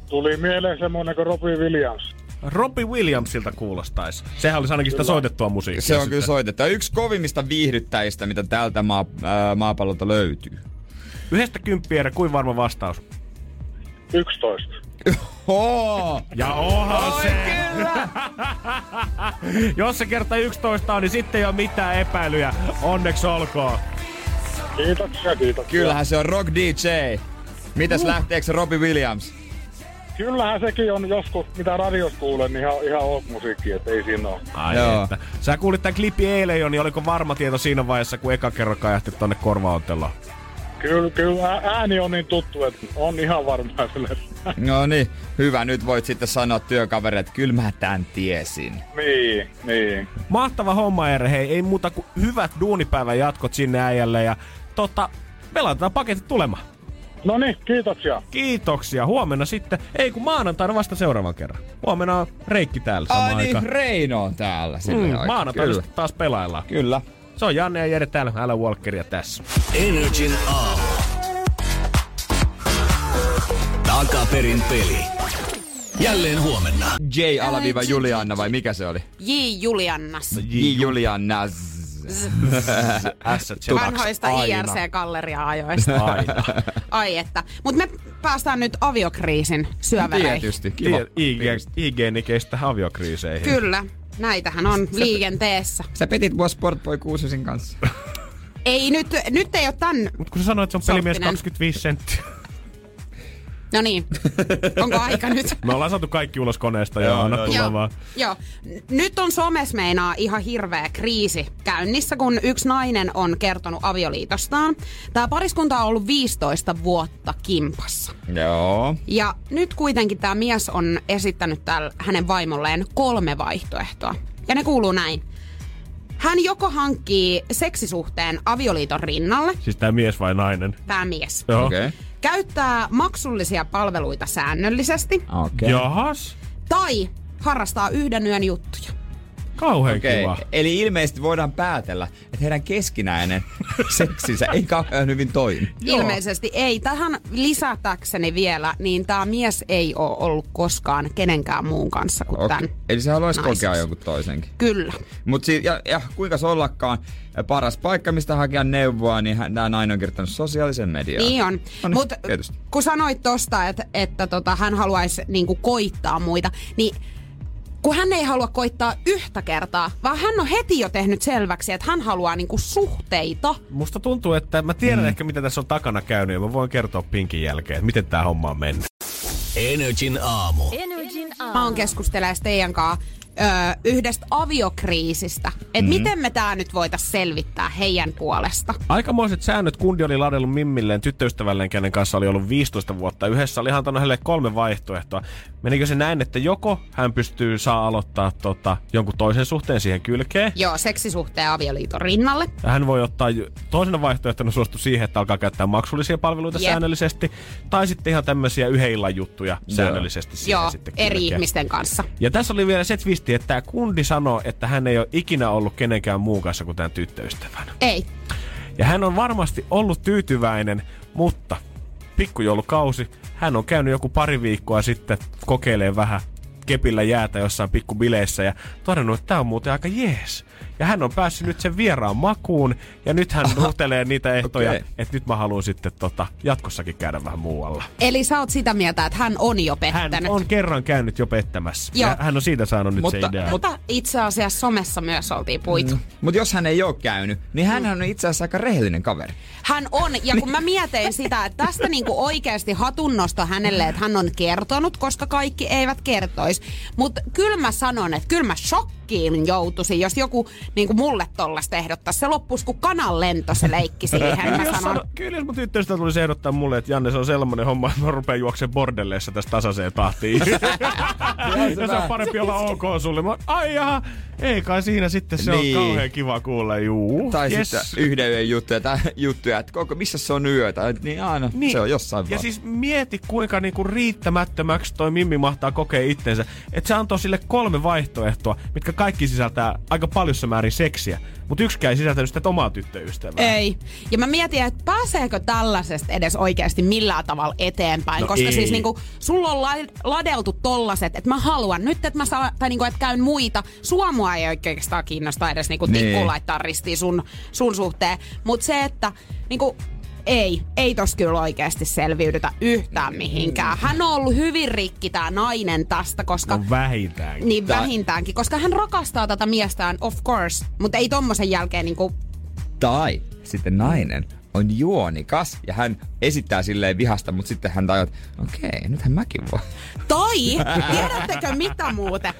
Tuli mieleen semmoinen kuin Robbie Williams. Robbie Williamsilta kuulostaisi. Sehän olisi ainakin sitä soitettua musiikkia. Se on sitten. kyllä soitettu. Ja Yksi kovimmista viihdyttäjistä, mitä tältä maa, ää, maapallolta löytyy. Yhdestä kymppiä, kuin varma vastaus. 11. Oo! Ja onhan Oi, se! kyllä! Jos se kerta 11 on, niin sitten ei ole mitään epäilyjä. Onneksi olkoon. Kiitoksia, kiitoksia. Kyllähän se on Rock DJ. Mitäs uh. lähteekö Robbie Williams? Kyllähän sekin on joskus, mitä radiossa kuulen, niin ihan, ihan ok musiikki, että ei siinä ole. Ai Joo. että. Sä kuulit tämän klippi eilen jo, niin oliko varma tieto siinä vaiheessa, kun eka kerran kajahti tonne korvaotteloon? Kyllä, kyllä ääni on niin tuttu, että on ihan varmaan sille. No niin, hyvä. Nyt voit sitten sanoa työkavereille, että kyllä mä tän tiesin. niin, niin. Mahtava homma, Ere. Hei, ei muuta kuin hyvät duunipäivän jatkot sinne äijälle ja tota, me laitetaan paketit tulemaan. No niin, kiitoksia. Kiitoksia. Huomenna sitten, ei kun maanantaina vasta seuraavan kerran. Huomenna on Reikki täällä sama Ai aika. niin, Reino on täällä. Mm, maanantaina Kyllä. taas pelaillaan. Kyllä. Se on Janne ja Jere täällä, älä Walkeria tässä. Energin aamu. Takaperin peli. Jälleen huomenna. J alaviiva Julianna vai mikä se oli? J. Juliannas. J Julianna. Vanhoista IRC-galleria-ajoista. Aina. Ai että. Mutta me päästään nyt aviokriisin syövereihin. Tietysti, kiva. IG, IGNikeistä aviokriiseihin. Kyllä. Näitähän on liikenteessä. Sä petit mua Sportboy Kuusisin kanssa. Ei nyt, nyt ei ole tän... Mut kun sä sanoit, että se on pelimies Sorttinen. 25 senttiä. No niin. Onko aika nyt? Me ollaan saatu kaikki ulos koneesta ja anna joo, tulla Joo, vaan. joo. Nyt on somes meinaa ihan hirveä kriisi käynnissä, kun yksi nainen on kertonut avioliitostaan. Tämä pariskunta on ollut 15 vuotta kimpassa. Joo. Ja nyt kuitenkin tämä mies on esittänyt tällä hänen vaimolleen kolme vaihtoehtoa. Ja ne kuuluu näin. Hän joko hankkii seksisuhteen avioliiton rinnalle, Siis tää mies vai nainen? tämä mies. Joo. Okei. Okay. Käyttää maksullisia palveluita säännöllisesti. Okei. Okay. Jahas. Tai harrastaa yhden yön juttuja. Kauhean Okei, kiva. okay. eli ilmeisesti voidaan päätellä, että heidän keskinäinen seksinsä ei kauhean hyvin toimi. Joo. Ilmeisesti ei. Tähän lisätäkseni vielä, niin tämä mies ei ole ollut koskaan kenenkään muun kanssa kuin Okei. tämän. Eli se haluaisi kokea jonkun toisenkin. Kyllä. Mutta si- ja, ja kuinka se ollakaan paras paikka, mistä hakea neuvoa, niin hän- tämä nainen on kirjoittanut sosiaalisen mediaan. Niin on. No niin, Mutta kun sanoit tosta, että, että tota, hän haluaisi niinku koittaa muita, niin kun hän ei halua koittaa yhtä kertaa, vaan hän on heti jo tehnyt selväksi, että hän haluaa niinku suhteita. Musta tuntuu, että mä tiedän mm. ehkä mitä tässä on takana käynyt ja mä voin kertoa Pinkin jälkeen, että miten tää homma on mennyt. Energin aamu. Mä oon keskustelemaan teidän kanssa öö, yhdestä aviokriisistä. Että mm. miten me tää nyt voitais selvittää heidän puolesta. Aikamoiset säännöt kundi oli ladellut Mimmilleen tyttöystävälleen, kenen kanssa oli ollut 15 vuotta. Yhdessä oli antanut hänelle kolme vaihtoehtoa. Menikö se näin, että joko hän pystyy saa aloittaa tota, jonkun toisen suhteen siihen kylkeen, Joo, seksisuhteen avioliiton rinnalle. ja hän voi ottaa toisena vaihtoehtona suostu siihen, että alkaa käyttää maksullisia palveluita Jep. säännöllisesti, tai sitten ihan tämmöisiä yhden illan juttuja säännöllisesti siihen Joo, sitten eri kylkeen. ihmisten kanssa. Ja tässä oli vielä se twisti, että tämä kundi sanoi, että hän ei ole ikinä ollut kenenkään muun kanssa kuin tämän tyttöystävän. Ei. Ja hän on varmasti ollut tyytyväinen, mutta pikkujoulukausi, hän on käynyt joku pari viikkoa sitten kokeilemaan vähän kepillä jäätä jossain pikkubileissä ja todennut, että tämä on muuten aika jees. Ja hän on päässyt nyt sen vieraan makuun ja nyt hän nuhtelee niitä ehtoja, Okei. että nyt mä haluan sitten tota, jatkossakin käydä vähän muualla. Eli sä oot sitä mieltä, että hän on jo Hän pettänyt. on kerran käynyt jo pettämässä. Joo. Ja hän on siitä saanut nyt Mutta- se idea. Mutta itse asiassa somessa myös oltiin puitu. Mm. Mutta jos hän ei ole käynyt, niin hän on itse asiassa aika rehellinen kaveri. Hän on, ja kun mä mietin sitä, että tästä niinku oikeasti hatunnosto hänelle, että hän on kertonut, koska kaikki eivät kertois. Mutta kyllä mä sanon, että kyllä mä shokkiin joutuisin, jos joku niinku mulle tollasta ehdottaisi. Se loppuisi kuin kanan lento se leikki siihen, mä Jos sanon. sano, kyllä jos mun tyttöystä tulisi ehdottaa mulle, että Janne se on sellainen homma, että mä rupean juoksemaan bordelleissa tästä tasaiseen tahtiin. ja se on parempi olla ok sulle. Mä, ai jaha, ei kai siinä sitten se Niin. on kauhean kiva kuulla. Juu, Tai yes. sitten yhden yön juttuja, tai juttuja, että koko, missä se on yötä. Niin aina, niin. se on jossain Ja vaan. siis mieti, kuinka niinku riittämättömäksi toi Mimmi mahtaa kokea itsensä. Että se antoi sille kolme vaihtoehtoa, mitkä kaikki sisältää aika paljossa määrin seksiä. Mutta yksikään ei sisältänyt sitä omaa tyttöystävää. Ei. Ja mä mietin, että pääseekö tällaisesta edes oikeasti millään tavalla eteenpäin. No koska ei. siis niinku, sulla on la- ladeltu tollaset, että mä haluan nyt, että mä saan, tai niinku, että käyn muita. Sua mua ei oikeastaan kiinnosta edes niinku Niin. tikku laittaa ristiin sun, sun suhteen. Mutta se, että niinku, ei, ei tos kyllä oikeasti selviydytä yhtään mihinkään. Hän on ollut hyvin rikki tää nainen tästä, koska... No vähintäänkin. Niin Tää- vähintäänkin, koska hän rakastaa tätä miestään, of course, mutta ei tommosen jälkeen niinku Tai sitten nainen on juonikas ja hän esittää silleen vihasta, mutta sitten hän tajuu, että okei, nythän mäkin voin. Tai, tiedättekö mitä muuten?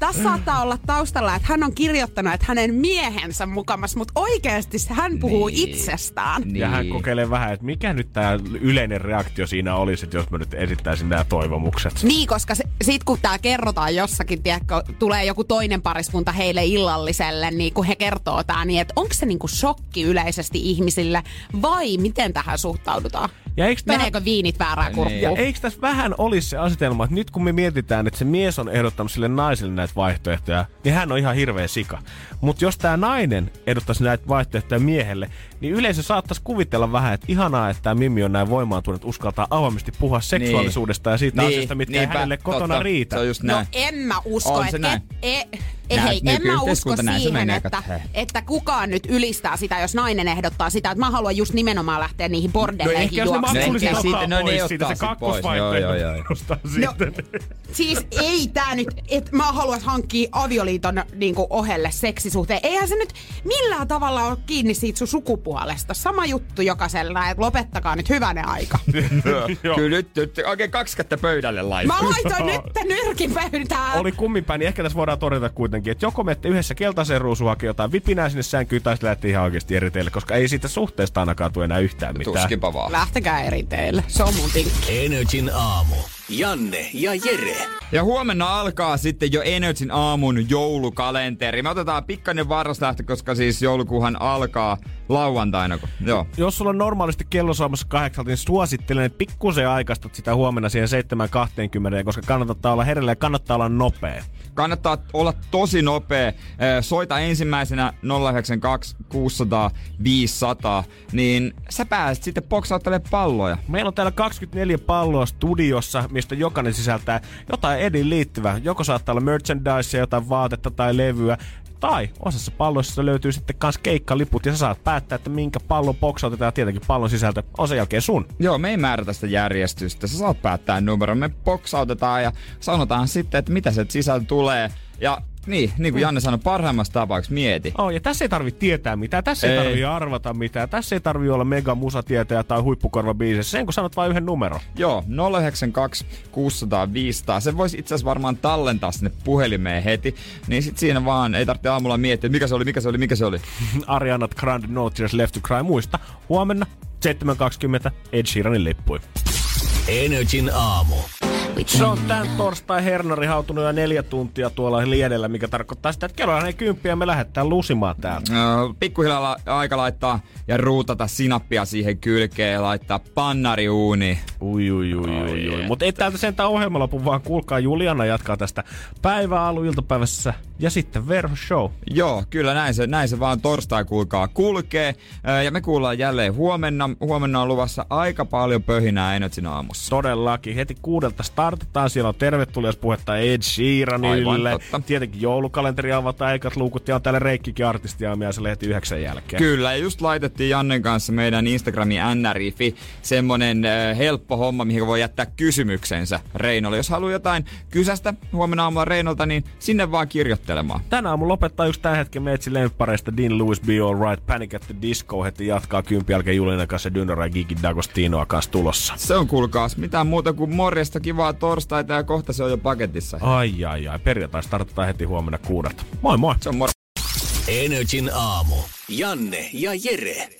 Tässä saattaa olla taustalla, että hän on kirjoittanut, että hänen miehensä mukamas, mutta oikeasti hän puhuu Niin. itsestään. Niin. Ja hän kokeilee vähän, että mikä nyt tämä yleinen reaktio siinä olisi, että jos mä nyt esittäisin nämä toivomukset. Niin, koska se, sit kun tämä kerrotaan jossakin, tiedätkö, tulee joku toinen pariskunta heille illalliselle, niin kun he kertoo tämä, niin että onko se niinku shokki yleisesti ihmisille vai miten tähän suhtaudutaan? Ja eikö tää, Meneekö viinit väärään kurkkuun? ja eikö tässä vähän olisi se asetelma, että nyt kun me mietitään, että se mies on ehdottanut sille naiselle näitä vaihtoehtoja, niin hän on ihan hirveä sika. Mutta jos tämä nainen ehdottaisi näitä vaihtoehtoja miehelle, niin yleensä saattaisi kuvitella vähän, että ihanaa, että tämä Mimmi on näin voimaantunut, uskaltaa avoimesti puhua seksuaalisuudesta ja siitä Niin, asiasta, mitkä ei niinpä, hänelle kotona totta. riitä. Se on just No näin. en mä usko, On se että... näin. Et, e, hei, en mä usko siihen, että, että kukaan nyt ylistää sitä, jos nainen ehdottaa sitä, että mä haluan just nimenomaan lähteä niihin bordelleihin ehkä jos ne juoksemaan. maksulliset ehkä ottaa siitä- no pois niin, siitä, se kakkosvaihtoehto No, sitten. siis ei tää nyt, että mä haluan hankkia avioliiton niinku ohelle seksisuhteen. Eihän se nyt millään tavalla ole kiinni siitä sun sukupuolesta. Sama juttu jokaisella, että lopettakaa nyt hyvänen aika. Kyllä nyt, nyt oikein kaksi kättä pöydälle laittaa. Mä laitoin nyt nyrkin pöytään. oli kumminpäin, niin ehkä tässä voidaan todeta kuitenkin, että joko menette yhdessä keltaiseen ruusuun hakea jotain vipinää sinne sänkyyn, tai sitten ihan oikeasti eri teille, koska ei siitä suhteesta ainakaan tule enää yhtään mitään. Tuskipa vaan. Lähtekää eri teille. Se on mun tinkki. Energin aamu. Janne ja Jere. Ja huomenna alkaa sitten jo Energyn aamun joulukalenteri. Me otetaan pikkainen varraslähtö, koska siis joulukuuhan alkaa lauantaina. kun- Joo. Jos sulla on normaalisti kello saamassa kahdeksalta, niin suosittelen, että pikkusen aikaistut sitä huomenna siihen 7.20, koska kannattaa olla herellä ja kannattaa olla nopea. Kannattaa olla tosi nopea. Soita ensimmäisenä 092 600 500, niin sä pääset sitten boksauttelemaan palloja. Meillä on täällä 24 palloa studiossa, mistä jokainen sisältää jotain Edin liittyvää. Joko saattaa olla merchandise, jotain vaatetta tai levyä. Tai osassa palloissa löytyy sitten kans keikkaliput ja sä saat päättää, että minkä pallon ja tietenkin pallon sisältö on sen jälkeen sun. Joo, me ei määrätä sitä järjestystä. Sä saat päättää numeron. Me boksautetaan ja sanotaan sitten, että mitä se sisältö tulee. Ja niin, niin kuin Janne sanoi, parhaimmassa tapauksessa mieti. Oh, ja tässä ei tarvi tietää mitään, tässä ei, Ei. tarvi arvata mitään, tässä ei tarvi olla mega musatietäjä tai huippukorva biisissä. Sen kun sanot vain yhden numeron. Joo, 092 600 500. Se voisi itse asiassa varmaan tallentaa sinne puhelimeen heti. Niin sit siinä vaan ei tarvitse aamulla miettiä, mikä se oli, mikä se oli, mikä se oli. Ariana Grande No Tears Left to Cry. Muista, huomenna 7.20 Ed Sheeranin lippui. Energin aamu. Se on tän torstai hernari hautunut jo neljä tuntia tuolla liedellä, mikä tarkoittaa sitä, että kello on kymppiä ja me lähdetään lusimaan täältä. Öö, Pikkuhiljaa la- aika laittaa ja ruutata sinappia siihen kylkeen ja laittaa pannari uuni. Ui, ui, ui, ui, ui. Mutta ei täältä sentään ohjelma lopu, vaan kuulkaa Juliana jatkaa tästä päiväalu iltapäivässä ja sitten Verho Show. Joo, kyllä näin se, näin se vaan torstai kuulkaa kulkee. Ja me kuullaan jälleen huomenna. Huomenna on luvassa aika paljon pöhinää Energin aamussa. Todellakin. Heti kuudelta startataan. Siellä on tervetulias puhetta Ed Sheeranille. Aivan. Tietenkin joulukalenteri avataan eikat luukut ja on täällä Reikkikin artistiaamiaisella heti yhdeksän jälkeen. Kyllä, ja just laitettiin Jannen kanssa meidän Instagramin nrifi semmonen äh, helppo homma, mihin voi jättää kysymyksensä Reinolle. Jos haluaa jotain kysästä huomenna aamulla Reinolta, niin sinne vaan kirjoittelemaan. Tänä aamulla lopettaa yksi tämän hetken meitsi lemppareista Dean Lewis Be Alright Panic at the Disco heti jatkaa kympi jälkeen Juliana kanssa Dynora ja Gigi D'Agostinoa kanssa tulossa. Se on kuulkaas mitään muuta kuin morjesta, kivaa torstaita ja kohta se on jo paketissa. Ai ai ai, perjantai startataan heti huomenna kuudelta. Moi moi! Se on mor- Energin aamu. Janne ja Jere.